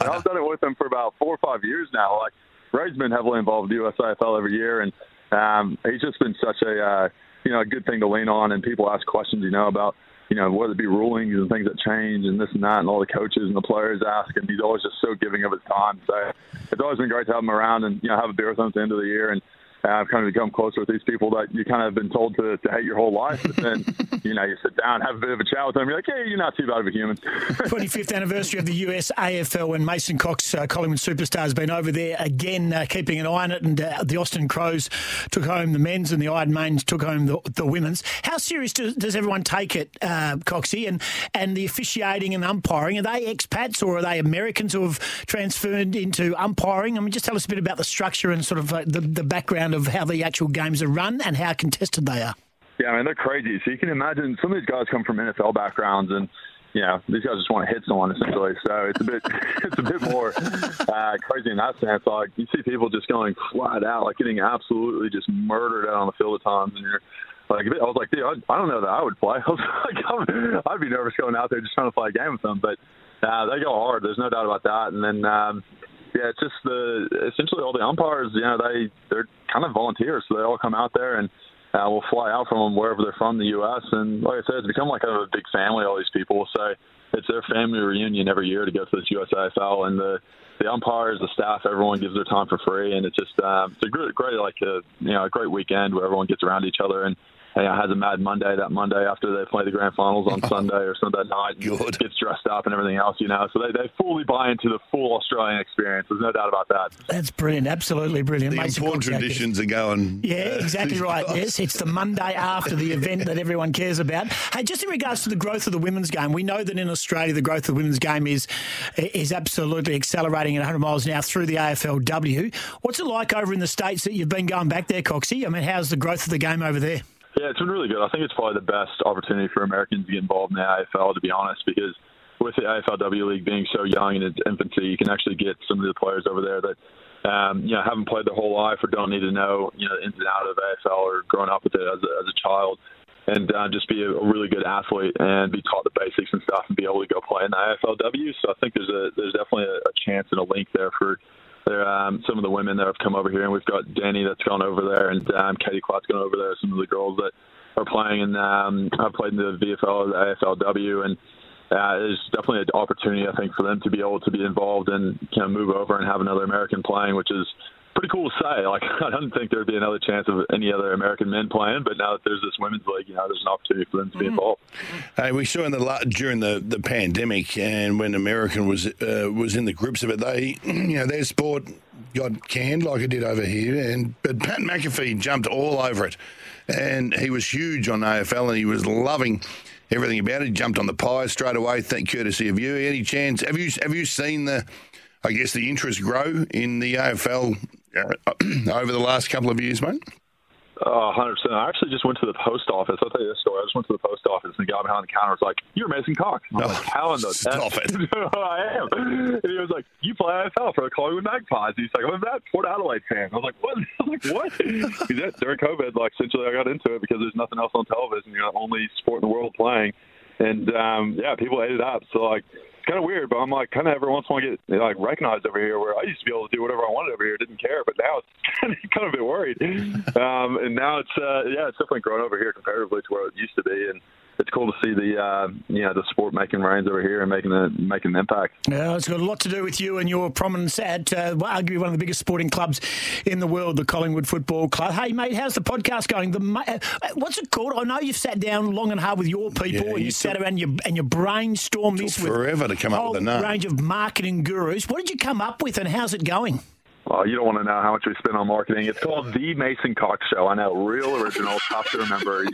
I've done it with him for about four or five years now. Like, Razor's been heavily involved with USAFL every year, and um, he's just been such a uh, you know a good thing to lean on, and people ask questions, you know, about you know whether it be rulings and things that change and this and that, and all the coaches and the players ask, and he's always just so giving of his time. So it's always been great to have him around and you know have a beer with him at the end of the year and. Uh, I've kind of become closer with these people that you kind of have been told to, to hate your whole life. But then, you know, you sit down, have a bit of a chat with them. You're like, hey, you're not too bad of a human. 25th anniversary of the US AFL when Mason Cox, uh, Collingwood superstar, has been over there again, uh, keeping an eye on it. And uh, the Austin Crows took home the men's and the Iron Maidens took home the, the women's. How serious does, does everyone take it, uh, Coxie? And, and the officiating and umpiring, are they expats or are they Americans who have transferred into umpiring? I mean, just tell us a bit about the structure and sort of the, the background of how the actual games are run and how contested they are. Yeah, I mean they're crazy. So you can imagine some of these guys come from NFL backgrounds, and you know these guys just want to hit someone essentially. So it's a bit it's a bit more uh, crazy in that sense. Like you see people just going flat out, like getting absolutely just murdered out on the field at times, and you're. Like I was like, dude, I, I don't know that I would play. I was like, I'm, I'd be nervous going out there just trying to play a game with them. But uh, they go hard. There's no doubt about that. And then um, yeah, it's just the essentially all the umpires. You know, they they're kind of volunteers, so they all come out there and uh, we'll fly out from them wherever they're from, the U.S. And like I said, it's become like a big family. All these people, so it's their family reunion every year to go to this USAFL, and the the umpires, the staff, everyone gives their time for free, and it's just um, it's a great, great like a you know a great weekend where everyone gets around each other and. You know, has a mad Monday that Monday after they play the grand finals on Sunday or Sunday night. And gets dressed up and everything else, you know. So they, they fully buy into the full Australian experience. There's no doubt about that. That's brilliant, absolutely brilliant. The Mason important traditions are going. Yeah, uh, exactly too right. fast. Yes, it's the Monday after the event that everyone cares about. Hey, just in regards to the growth of the women's game, we know that in Australia the growth of the women's game is is absolutely accelerating at 100 miles an hour through the AFLW. What's it like over in the states that you've been going back there, Coxie? I mean, how's the growth of the game over there? Yeah, it's been really good. I think it's probably the best opportunity for Americans to get involved in the AFL, to be honest, because with the AFLW league being so young in its infancy, you can actually get some of the players over there that um, you know haven't played their whole life or don't need to know you know the ins and out of AFL or grown up with it as a, as a child, and uh, just be a, a really good athlete and be taught the basics and stuff and be able to go play in the AFLW. So I think there's a there's definitely a, a chance and a link there for there um, some of the women that have come over here, and we've got Danny that's gone over there, and um, Katie Klatt's gone over there. Some of the girls that are playing and um, have played in the VFL the AFLW, and uh, there's definitely an opportunity I think for them to be able to be involved and kind of move over and have another American playing, which is pretty cool to say. Like I don't think there'd be another chance of any other American men playing, but now that there's this women's league, you know, there's an opportunity for them to be involved. Hey, we saw in the during the, the pandemic and when American was uh, was in the grips of it, they you know their sport got canned like it did over here, and but Pat McAfee jumped all over it, and he was huge on AFL, and he was loving everything about it. He jumped on the pie straight away, thank courtesy of you. Any chance? Have you have you seen the? I guess the interest grow in the AFL over the last couple of years, mate. Uh, 100%. I actually just went to the post office. I'll tell you this story. I just went to the post office and the guy behind the counter was like, You're Mason Cox. I'm like, How in the Stop it. I am. And he was like, You play AFL for the Collingwood Magpies. He's like, I'm that Port Adelaide fan. I was like, What? I was like, What? During COVID, like, essentially, I got into it because there's nothing else on television. You're the only sport in the world playing. And, um, yeah, people ate it up. So, like, it's kind of weird, but I'm like kind of every once in a while get like recognized over here. Where I used to be able to do whatever I wanted over here, didn't care, but now it's kind of, kind of a bit worried. Um, and now it's uh, yeah, it's definitely grown over here comparatively to where it used to be, and it's cool to see the uh, you know the sport making rains over here and making a making an impact. Yeah, it's got a lot to do with you and your prominence at uh, arguably one of the biggest sporting clubs in the world, the Collingwood Football Club. Hey, mate, how's the podcast going? The uh, what's it called? I know you've sat down long and hard with your people, Yeah, and you, you sat took- around your, and you brainstormed this with forever to come up with a name. range of marketing gurus. What did you come up with, and how's it going? Oh, you don't want to know how much we spend on marketing. It's called the Mason Cox Show. I know, real original, tough to remember.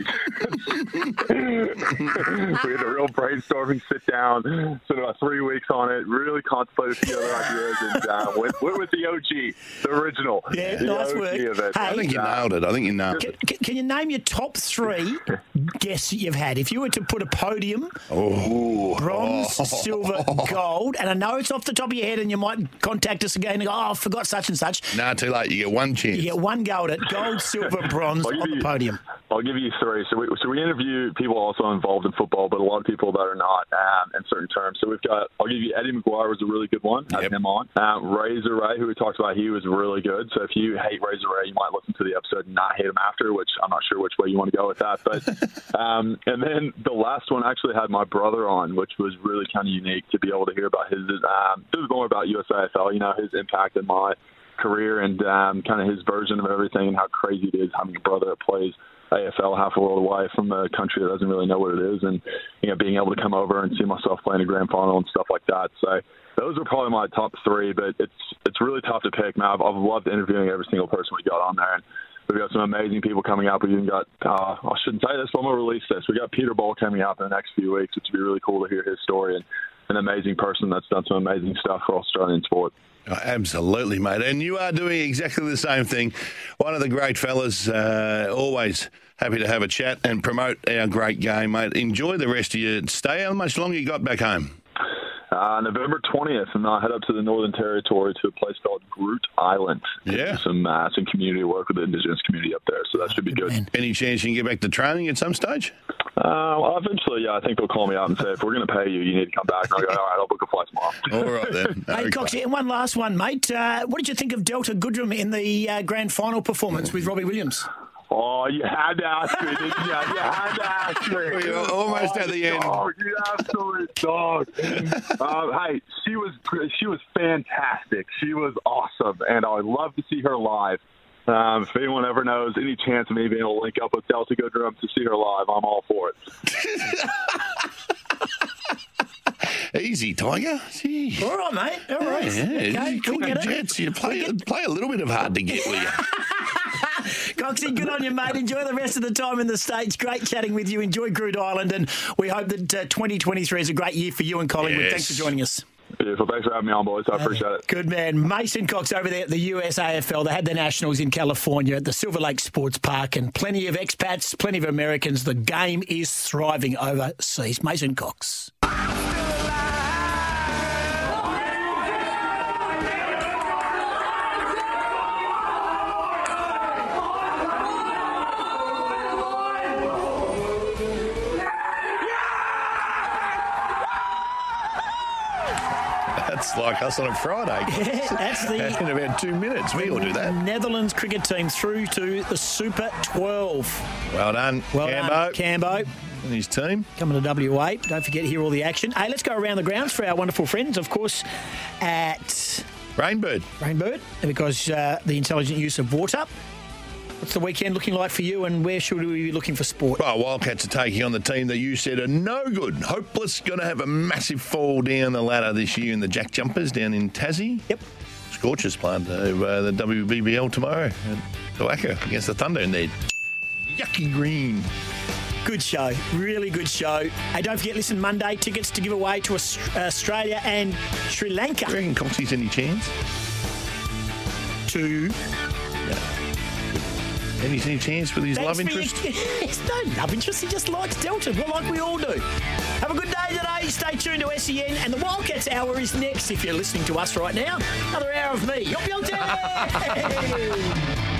we had a real brainstorming sit down, spent about three weeks on it, really contemplated a few other ideas, and uh, went, went with the OG, the original. Yeah, the nice OG work. Of it. I think you nailed it. I think you nailed Can, it. can- can you name your top three guests that you've had? If you were to put a podium, Oh, bronze, silver, gold, and I know it's off the top of your head, and you might contact us again and go, "Oh, I forgot to say such and such. Nah, too late. You get one chance. You get one go at it: gold, silver, bronze on the you- podium. I'll give you three. So we, so we interview people also involved in football, but a lot of people that are not um, in certain terms. So we've got, I'll give you Eddie McGuire was a really good one. Had him on. Um, Razor Ray, who we talked about, he was really good. So if you hate Razor Ray, you might listen to the episode and not hate him after, which I'm not sure which way you want to go with that. But um, and then the last one actually had my brother on, which was really kind of unique to be able to hear about his. Um, this is more about USAFL, you know, his impact in my career and um, kind of his version of everything and how crazy it is having a brother that plays AFL half a world away from a country that doesn't really know what it is, and you know being able to come over and see myself playing a grand final and stuff like that. So those are probably my top three, but it's it's really tough to pick. Now I've, I've loved interviewing every single person we got on there, and we've got some amazing people coming up. We even got uh, I shouldn't say this, but I'm gonna release this. We got Peter Bol coming up in the next few weeks, which would be really cool to hear his story and an amazing person that's done some amazing stuff for Australian sport. Absolutely, mate. And you are doing exactly the same thing. One of the great fellas, uh, always happy to have a chat and promote our great game, mate. Enjoy the rest of your stay. How much longer you got back home? Uh, November 20th, and I head up to the Northern Territory to a place called Groote Eylandt. Yeah. Some, uh, some community work with the Indigenous community up there, so that should be good. Any chance you can get back to training at some stage? Uh, well, eventually, yeah, I think they'll call me up and say, if we're going to pay you, you need to come back. And I'll go, all right, I'll book a flight tomorrow. All right, then. Hey, Coxie, and one last one, mate. Uh, what did you think of Delta Goodrum in the uh, grand final performance with Robbie Williams? Oh, you had to ask me, didn't you? You had to ask me. You're almost Oh, at the end. Dog, you absolute dog. um, hey, she was she was fantastic. She was awesome, and I would love to see her live. Um, if anyone ever knows any chance of me being able to link up with Delta Goodrum to see her live, I'm all for it. Easy, Tiger. Gee. All right, mate. All right. Yeah, okay, you we got get it. Jets. You play, play a little bit of hard to get, will you? Coxie, good on you, mate. Enjoy the rest of the time in the States. Great chatting with you. Enjoy Groote Eylandt, and we hope that uh, 2023 is a great year for you and Collingwood. Yes. Thanks for joining us. Beautiful. Thanks for having me on, boys. I appreciate it. Good man. Mason Cox over there at the USAFL. They had the Nationals in California at the Silver Lake Sports Park, and plenty of expats, plenty of Americans. The game is thriving overseas. Mason Cox. Like us on a Friday. Yeah, that's the- In about two minutes, we all do that. Netherlands cricket team through to the Super 12. Well done, Well Cambo. done, Cambo. And his team. Coming to WA. Don't forget to hear all the action. Hey, let's go around the grounds for our wonderful friends, of course, at Rainbird. Rainbird, because uh, the intelligent use of water. What's the weekend looking like for you, and where should we be looking for sport? Well, Wildcats are taking on the team that you said are no good. Hopeless, going to have a massive fall down the ladder this year in the Jack Jumpers down in Tassie. Yep. Scorchers playing uh, the WBBL tomorrow at the WACA against the Thunder in their yucky green. Good show, really good show. Hey, don't forget, listen, Monday tickets to give away to Australia and Sri Lanka. Do you reckon Coxie's any chance? To Any, any chance with his Thanks love for your- interest? It's no love interest. He just likes Delta, well, like we all do. Have a good day today. Stay tuned to SEN, and the Wildcats Hour is next. If you're listening to us right now, another hour of me. Yup, yup.